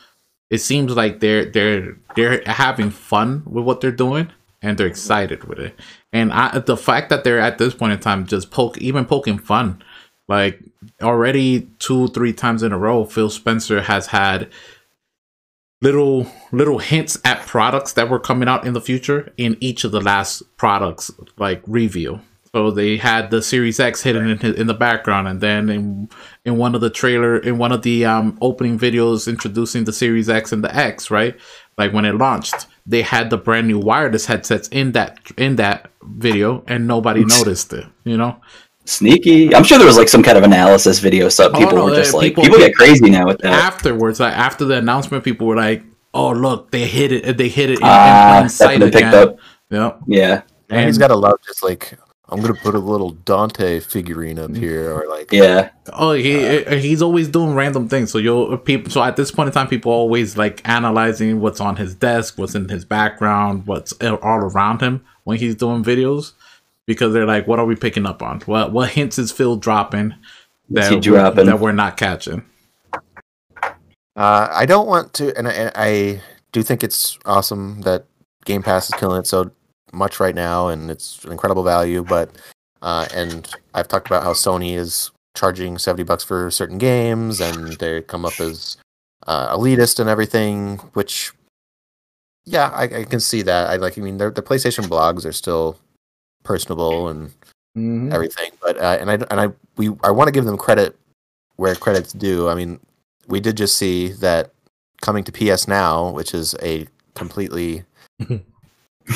it seems like they're they're they're having fun with what they're doing, and they're excited with it. And I, the fact that they're at this point in time just poke even poking fun, like already two three times in a row, Phil Spencer has had little little hints at products that were coming out in the future in each of the last products like review. So they had the Series X hidden in, in the background, and then in in one of the trailer in one of the um, opening videos introducing the Series X and the X, right? Like when it launched, they had the brand new wireless headsets in that in that video, and nobody noticed it. You know, Sneaky. I'm sure there was like some kind of analysis video. So Oh, people no, were just uh, like, people- people, get crazy now with that. afterwards, like after the announcement, people were like, "Oh, look, they hit it! They hit it in, Ah, in plain that's sight what they again." picked up. Yep. Yeah, And he's got to love just like I'm gonna put a little Dante figurine up here, or like yeah. Oh, he he's always doing random things. So you'll people. So at this point in time, people always like analyzing what's on his desk, what's in his background, what's all around him when he's doing videos, because they're like, "What are we picking up on? What what hints is Phil dropping that he dropping? that we're not catching?" Uh, I don't want to, and I, and I do think it's awesome that Game Pass is killing it so much right now, and it's incredible value. But uh, and I've talked about how Sony is charging seventy bucks for certain games, and they come up as uh, elitist and everything. Which, yeah, I, I can see that. I like. I mean, their the PlayStation blogs are still personable and Mm-hmm. everything. But uh, and I and I we I want to give them credit where credit's due. I mean, we did just see that coming to PS Now, which is a completely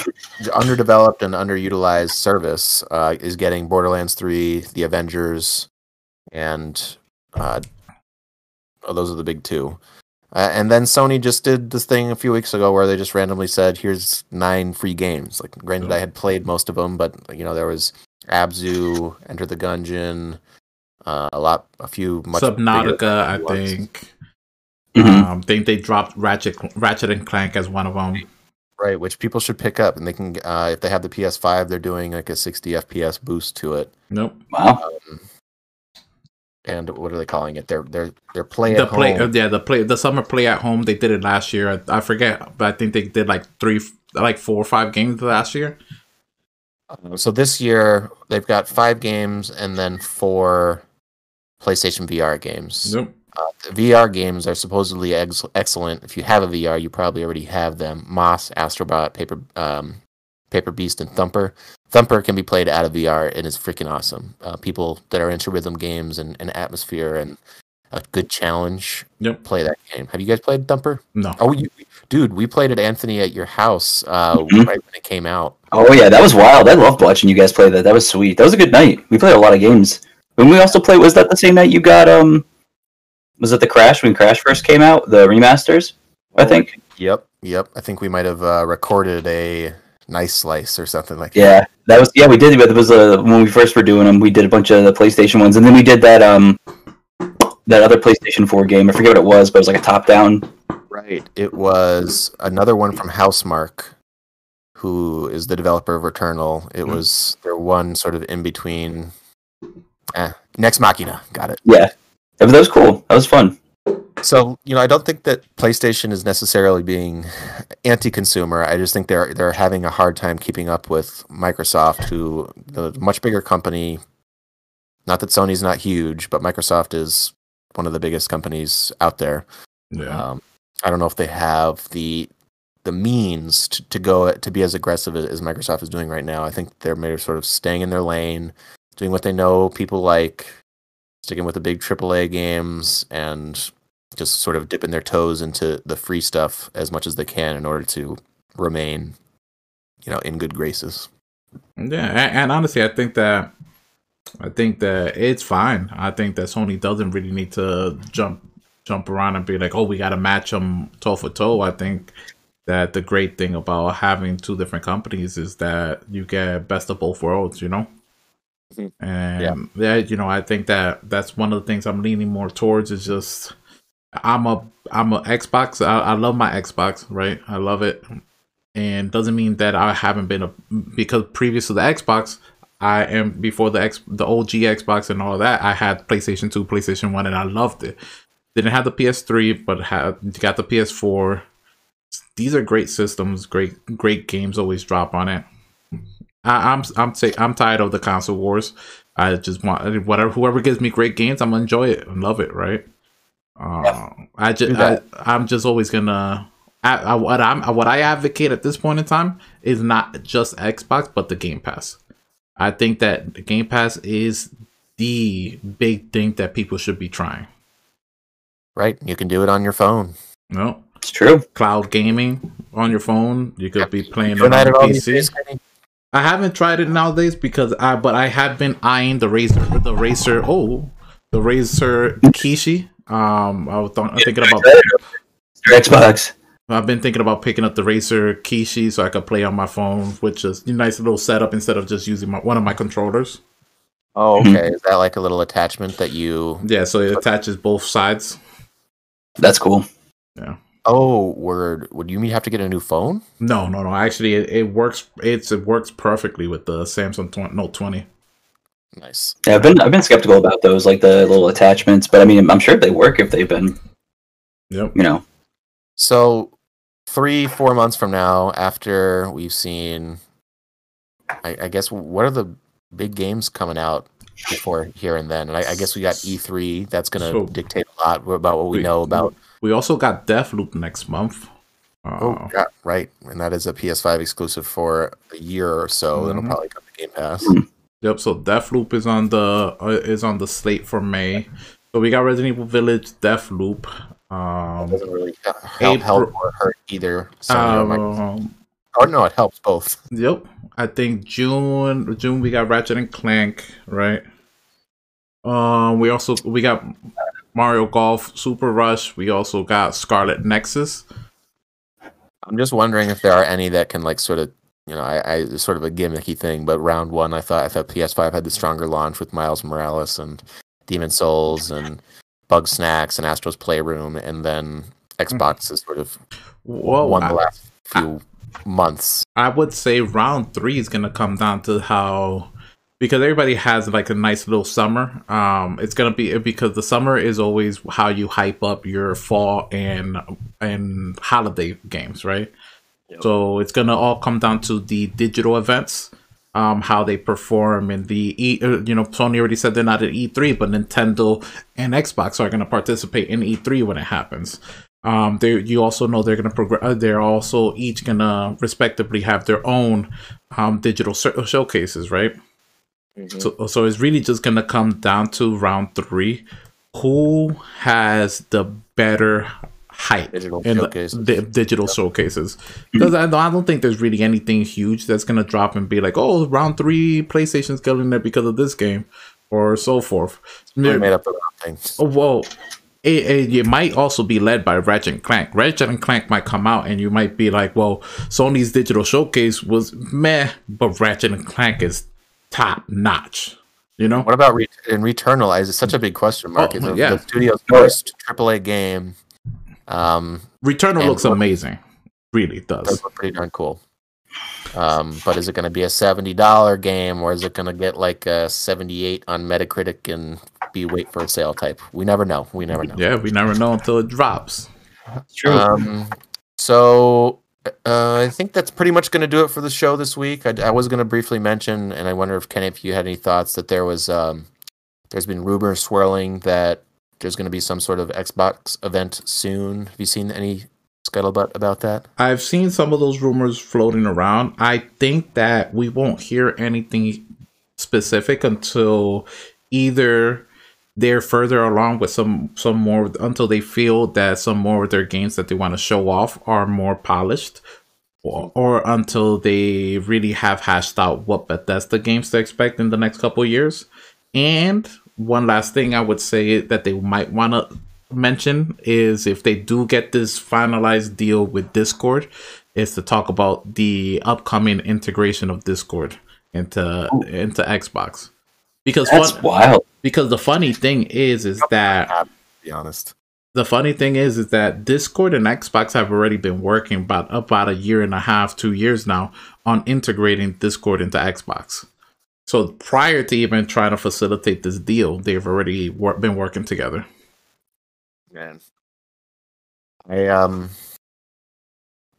underdeveloped and underutilized service, uh, is getting Borderlands Three, The Avengers, and uh, oh, those are the big two. Uh, and then Sony just did this thing a few weeks ago where they just randomly said, "Here's nine free games." Like, granted, I had played most of them, but you know there was Abzu, Enter the Gungeon, uh, a lot, a few much bigger Subnautica, I ones. think. Mhm. Um, think they dropped Ratchet Ratchet and Clank as one of them. Right? Which people should pick up, and they can, uh, if they have the PS5, they're doing like a 60 FPS boost to it. Nope. Wow. Um, and what are they calling it? They're they're they're play the at play, home. uh, yeah, the play, the summer play at home. They did it last year. I, I forget, but I think they did like three, like four or five games last year. Uh, so this year they've got five games and then four PlayStation VR games. Nope. Uh, VR games are supposedly ex- excellent. If you have a VR, you probably already have them. Moss, Astrobot, Paper, um, Paper Beast, and Thumper. Thumper can be played out of VR and is freaking awesome. Uh, people that are into rhythm games and, and atmosphere and a good challenge Yep. play that game. Have you guys played Thumper? No. Oh, you, dude, we played it, Anthony, at your house uh, Mhm. right when it came out. Oh yeah, that was wild. I loved watching you guys play that. That was sweet. That was a good night. We played a lot of games. And we also played, was that the same night you got? Um, was it the Crash when Crash first came out? The remasters, I think. Yep, yep. I think we might have uh, recorded a nice slice or something like that. Yeah, That was yeah, we did. But it was uh, when we first were doing them. We did a bunch of the PlayStation ones, and then we did that um that other PlayStation Four game. I forget what it was, but it was like a top down. Right. It was another one from Housemarque, who is the developer of Returnal. It Mhm. was their one sort of in between. Eh, Nex Machina. Got it. Yeah, that was, that was cool. That was fun. So you know, I don't think that PlayStation is necessarily being anti-consumer. I just think they're they're having a hard time keeping up with Microsoft, who the much bigger company. Not that Sony's not huge, but Microsoft is one of the biggest companies out there. Yeah. Um, I don't know if they have the the means to, to go to be as aggressive as Microsoft is doing right now. I think they're maybe sort of staying in their lane, doing what they know people like, sticking with the big AAA games, and just sort of dipping their toes into the free stuff as much as they can in order to remain, you know, in good graces. Yeah, and, and honestly, I think that I think that it's fine. I think that Sony doesn't really need to jump jump around and be like, "Oh, we got to match them toe for toe." I think that the great thing about having two different companies is that you get best of both worlds. You know. Mhm. And yeah. you know, I think that that's one of the things I'm leaning more towards is just I'm a I'm a Xbox. I, I love my Xbox, right? I love it, and doesn't mean that I haven't been a because previous to the Xbox, I am before the X the OG Xbox and all that. I had PlayStation Two, PlayStation One, and I loved it. Didn't have the PS3, but had got the PS4. These are great systems. Great great games always drop on it. I, I'm I'm say I'm tired of the console wars. I just want whatever whoever gives me great games, I'm gonna enjoy it and love it. Right. Uh, I just I, I'm just always gonna. I, I, what I'm what I advocate at this point in time is not just Xbox, but the Game Pass. I think that the Game Pass is the big thing that people should be trying. Right? You can do it on your phone. No, It's true. cloud gaming on your phone. You could be playing it on that at PC. Days, Kenny? I haven't tried it nowadays because I, but I have been eyeing the Razer, the Razer. Oh, the Razer Kishi. Um, I was th- thinking about. Your Xbox. I've been thinking about picking up the Razer Kishi so I could play on my phone, which is a nice little setup instead of just using my, one of my controllers. Oh, Mhm. okay. Is that like a little attachment that you? Yeah, so it attaches both sides. That's cool. Oh, word. Would you have to get a new phone? No, no, no. Actually, it, it works. It's it works perfectly with the Samsung 20, Note 20. Nice. Yeah, I've been I've been skeptical about those, like the little attachments, but I mean, I'm sure they work if they've been, Yep. you know. So, three, four months from now, after we've seen, I, I guess, what are the big games coming out before here and then? And I, I guess we got E3. That's going to So- dictate a lot about what we We- know about. We also got Deathloop next month. Uh, Oh, yeah, right. And that is a PS5 exclusive for a year or so. That'll Mhm. probably come to Game Pass. Yep. So Deathloop is on the uh, is on the slate for May. So we got Resident Evil Village, Deathloop. Um, doesn't really help, help or hurt either. Sony or Microsoft. um, Oh, no, it helps both. Yep. I think June June we got Ratchet and Clank, right? Um we also we got Mario Golf Super Rush. We also got Scarlet Nexus. I'm just wondering if there are any that can like sort of you know, I, I it's sort of a gimmicky thing, but round one I thought I thought PS5 had the stronger launch with Miles Morales and Demon's Souls and Bugsnax and Astro's Playroom, and then hmm. Xbox is sort of Well, won the I, last few months. I would say round three is gonna come down to how because everybody has like a nice little summer. Um, it's gonna be because the summer is always how you hype up your fall and and holiday games, right? Yep. So it's gonna all come down to the digital events, um, how they perform in the E. uh, You know, Sony already said they're not at E3, but Nintendo and Xbox are gonna participate in E3 when it happens. Um, they you also know they're gonna progress. They're also each gonna respectively have their own um digital sh- showcases, right? Mm-hmm. So, so it's really just gonna come down to round three. Who has the better hype Digital in the showcases. di- digital showcases? Because I, don't- I don't think there's really anything huge that's gonna drop and be like, oh, round three, PlayStation's killing there because of this game, or so forth. They made up the wrong thing. Oh, well, it, it, it might also be led by Ratchet and Clank. Ratchet and Clank might come out, and you might be like, "Well, Sony's digital showcase was meh, but Ratchet and Clank is top notch." You know, What about Re- and Returnal? Is such a big question mark. Oh, it's a- yeah. the studio's first AAA game. Um, Returnal looks what- amazing. Really it does. does look pretty darn cool. Um, but is it going to be a seventy dollar game, or is it going to get like a seventy eight on Metacritic and be wait for a sale type? We never know. We never know. Yeah, we never know until it drops. It's true. Um, so uh, I think that's pretty much going to do it for the show this week. I, I was going to briefly mention, and I wonder if Kenny, if you had any thoughts that there was, um, there's been rumors swirling that there's going to be some sort of Xbox event soon. Have you seen any scuttlebutt about that? I've seen some of those rumors floating around. I think that we won't hear anything specific until either they're further along with some some more until they feel that some more of their games that they want to show off are more polished or, or until they really have hashed out what Bethesda games to expect in the next couple of years. And one last thing I would say that they might want to mention is if they do get this finalized deal with Discord, is to talk about the upcoming integration of Discord into oh. into Xbox. Because That's fun, wild. because the funny thing is is that To be honest. the funny thing is is that Discord and Xbox have already been working about about a year and a half, two years now on integrating Discord into Xbox. So prior to even trying to facilitate this deal, they've already wor- been working together. Man. I um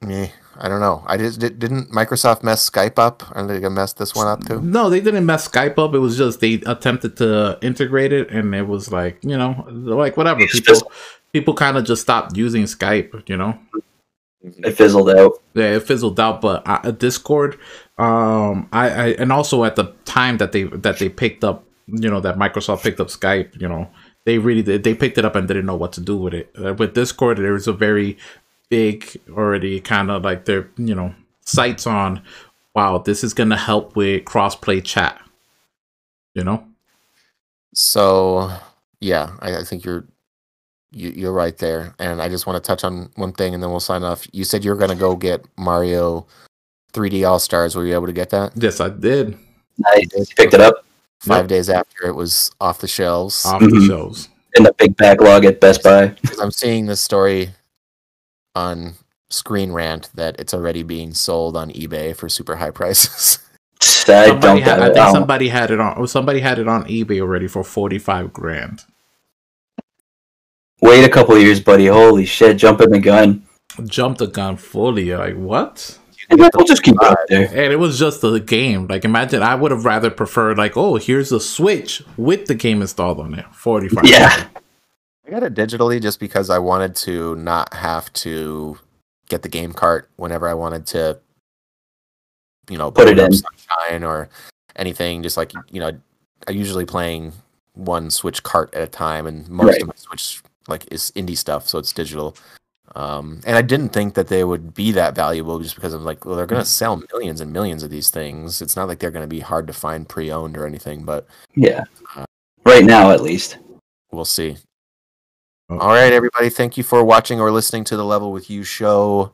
me, I don't know. I just did, didn't Microsoft mess Skype up? Are they gonna mess this one up too? No, they didn't mess Skype up. It was just they attempted to integrate it, and it was like you know, like whatever. It's People just- people kind of just stopped using Skype. You know, It fizzled out. yeah, it fizzled out. But uh, Discord, um, I, I and also at the time that they that they picked up, you know, that Microsoft picked up Skype, you know, they really did, they picked it up and didn't know what to do with it. Uh, with Discord, there was a very big already kind of like their you know sights on. Wow, this is gonna help with crossplay chat. You know. So yeah, I, I think you're you, you're right there. And I just want to touch on one thing, and then we'll sign off. You said you were gonna go get Mario 3D All Stars. Were you able to get that? Yes, I did. i You picked it up Five days after it was off the shelves. Off the Mhm. shows. in the big backlog at Best buy I'm seeing this story on Screen Rant that it's already being sold on eBay for super high prices. I Somebody don't had, I think it. somebody had it on. oh, Somebody had it on eBay already for forty five grand. Wait a couple years, buddy. Holy shit, jumping the gun. Jumped the gun fully. Like what? We'll just keep it there. And it was just a game. Like imagine, I would have rather preferred like, oh, here's a Switch with the game installed on it. Forty five. Yeah. I got it digitally just because I wanted to not have to get the game cart whenever I wanted to, you know, Put it up in. Sunshine or anything. Just like you know, I usually playing one Switch cart at a time, and most Right. of my Switch like is indie stuff, so it's digital. Um, and I didn't think that they would be that valuable just because I'm like, well, they're gonna sell millions and millions of these things. It's not like they're gonna be hard to find pre-owned or anything, but Yeah. Right now, at least. We'll see. Oh. All right, everybody. Thank you for watching or listening to the Level with You show.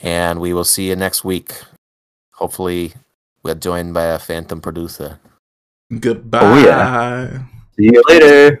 And we will see you next week. Hopefully, we're joined by a phantom producer. Goodbye. Oh, yeah. See you later.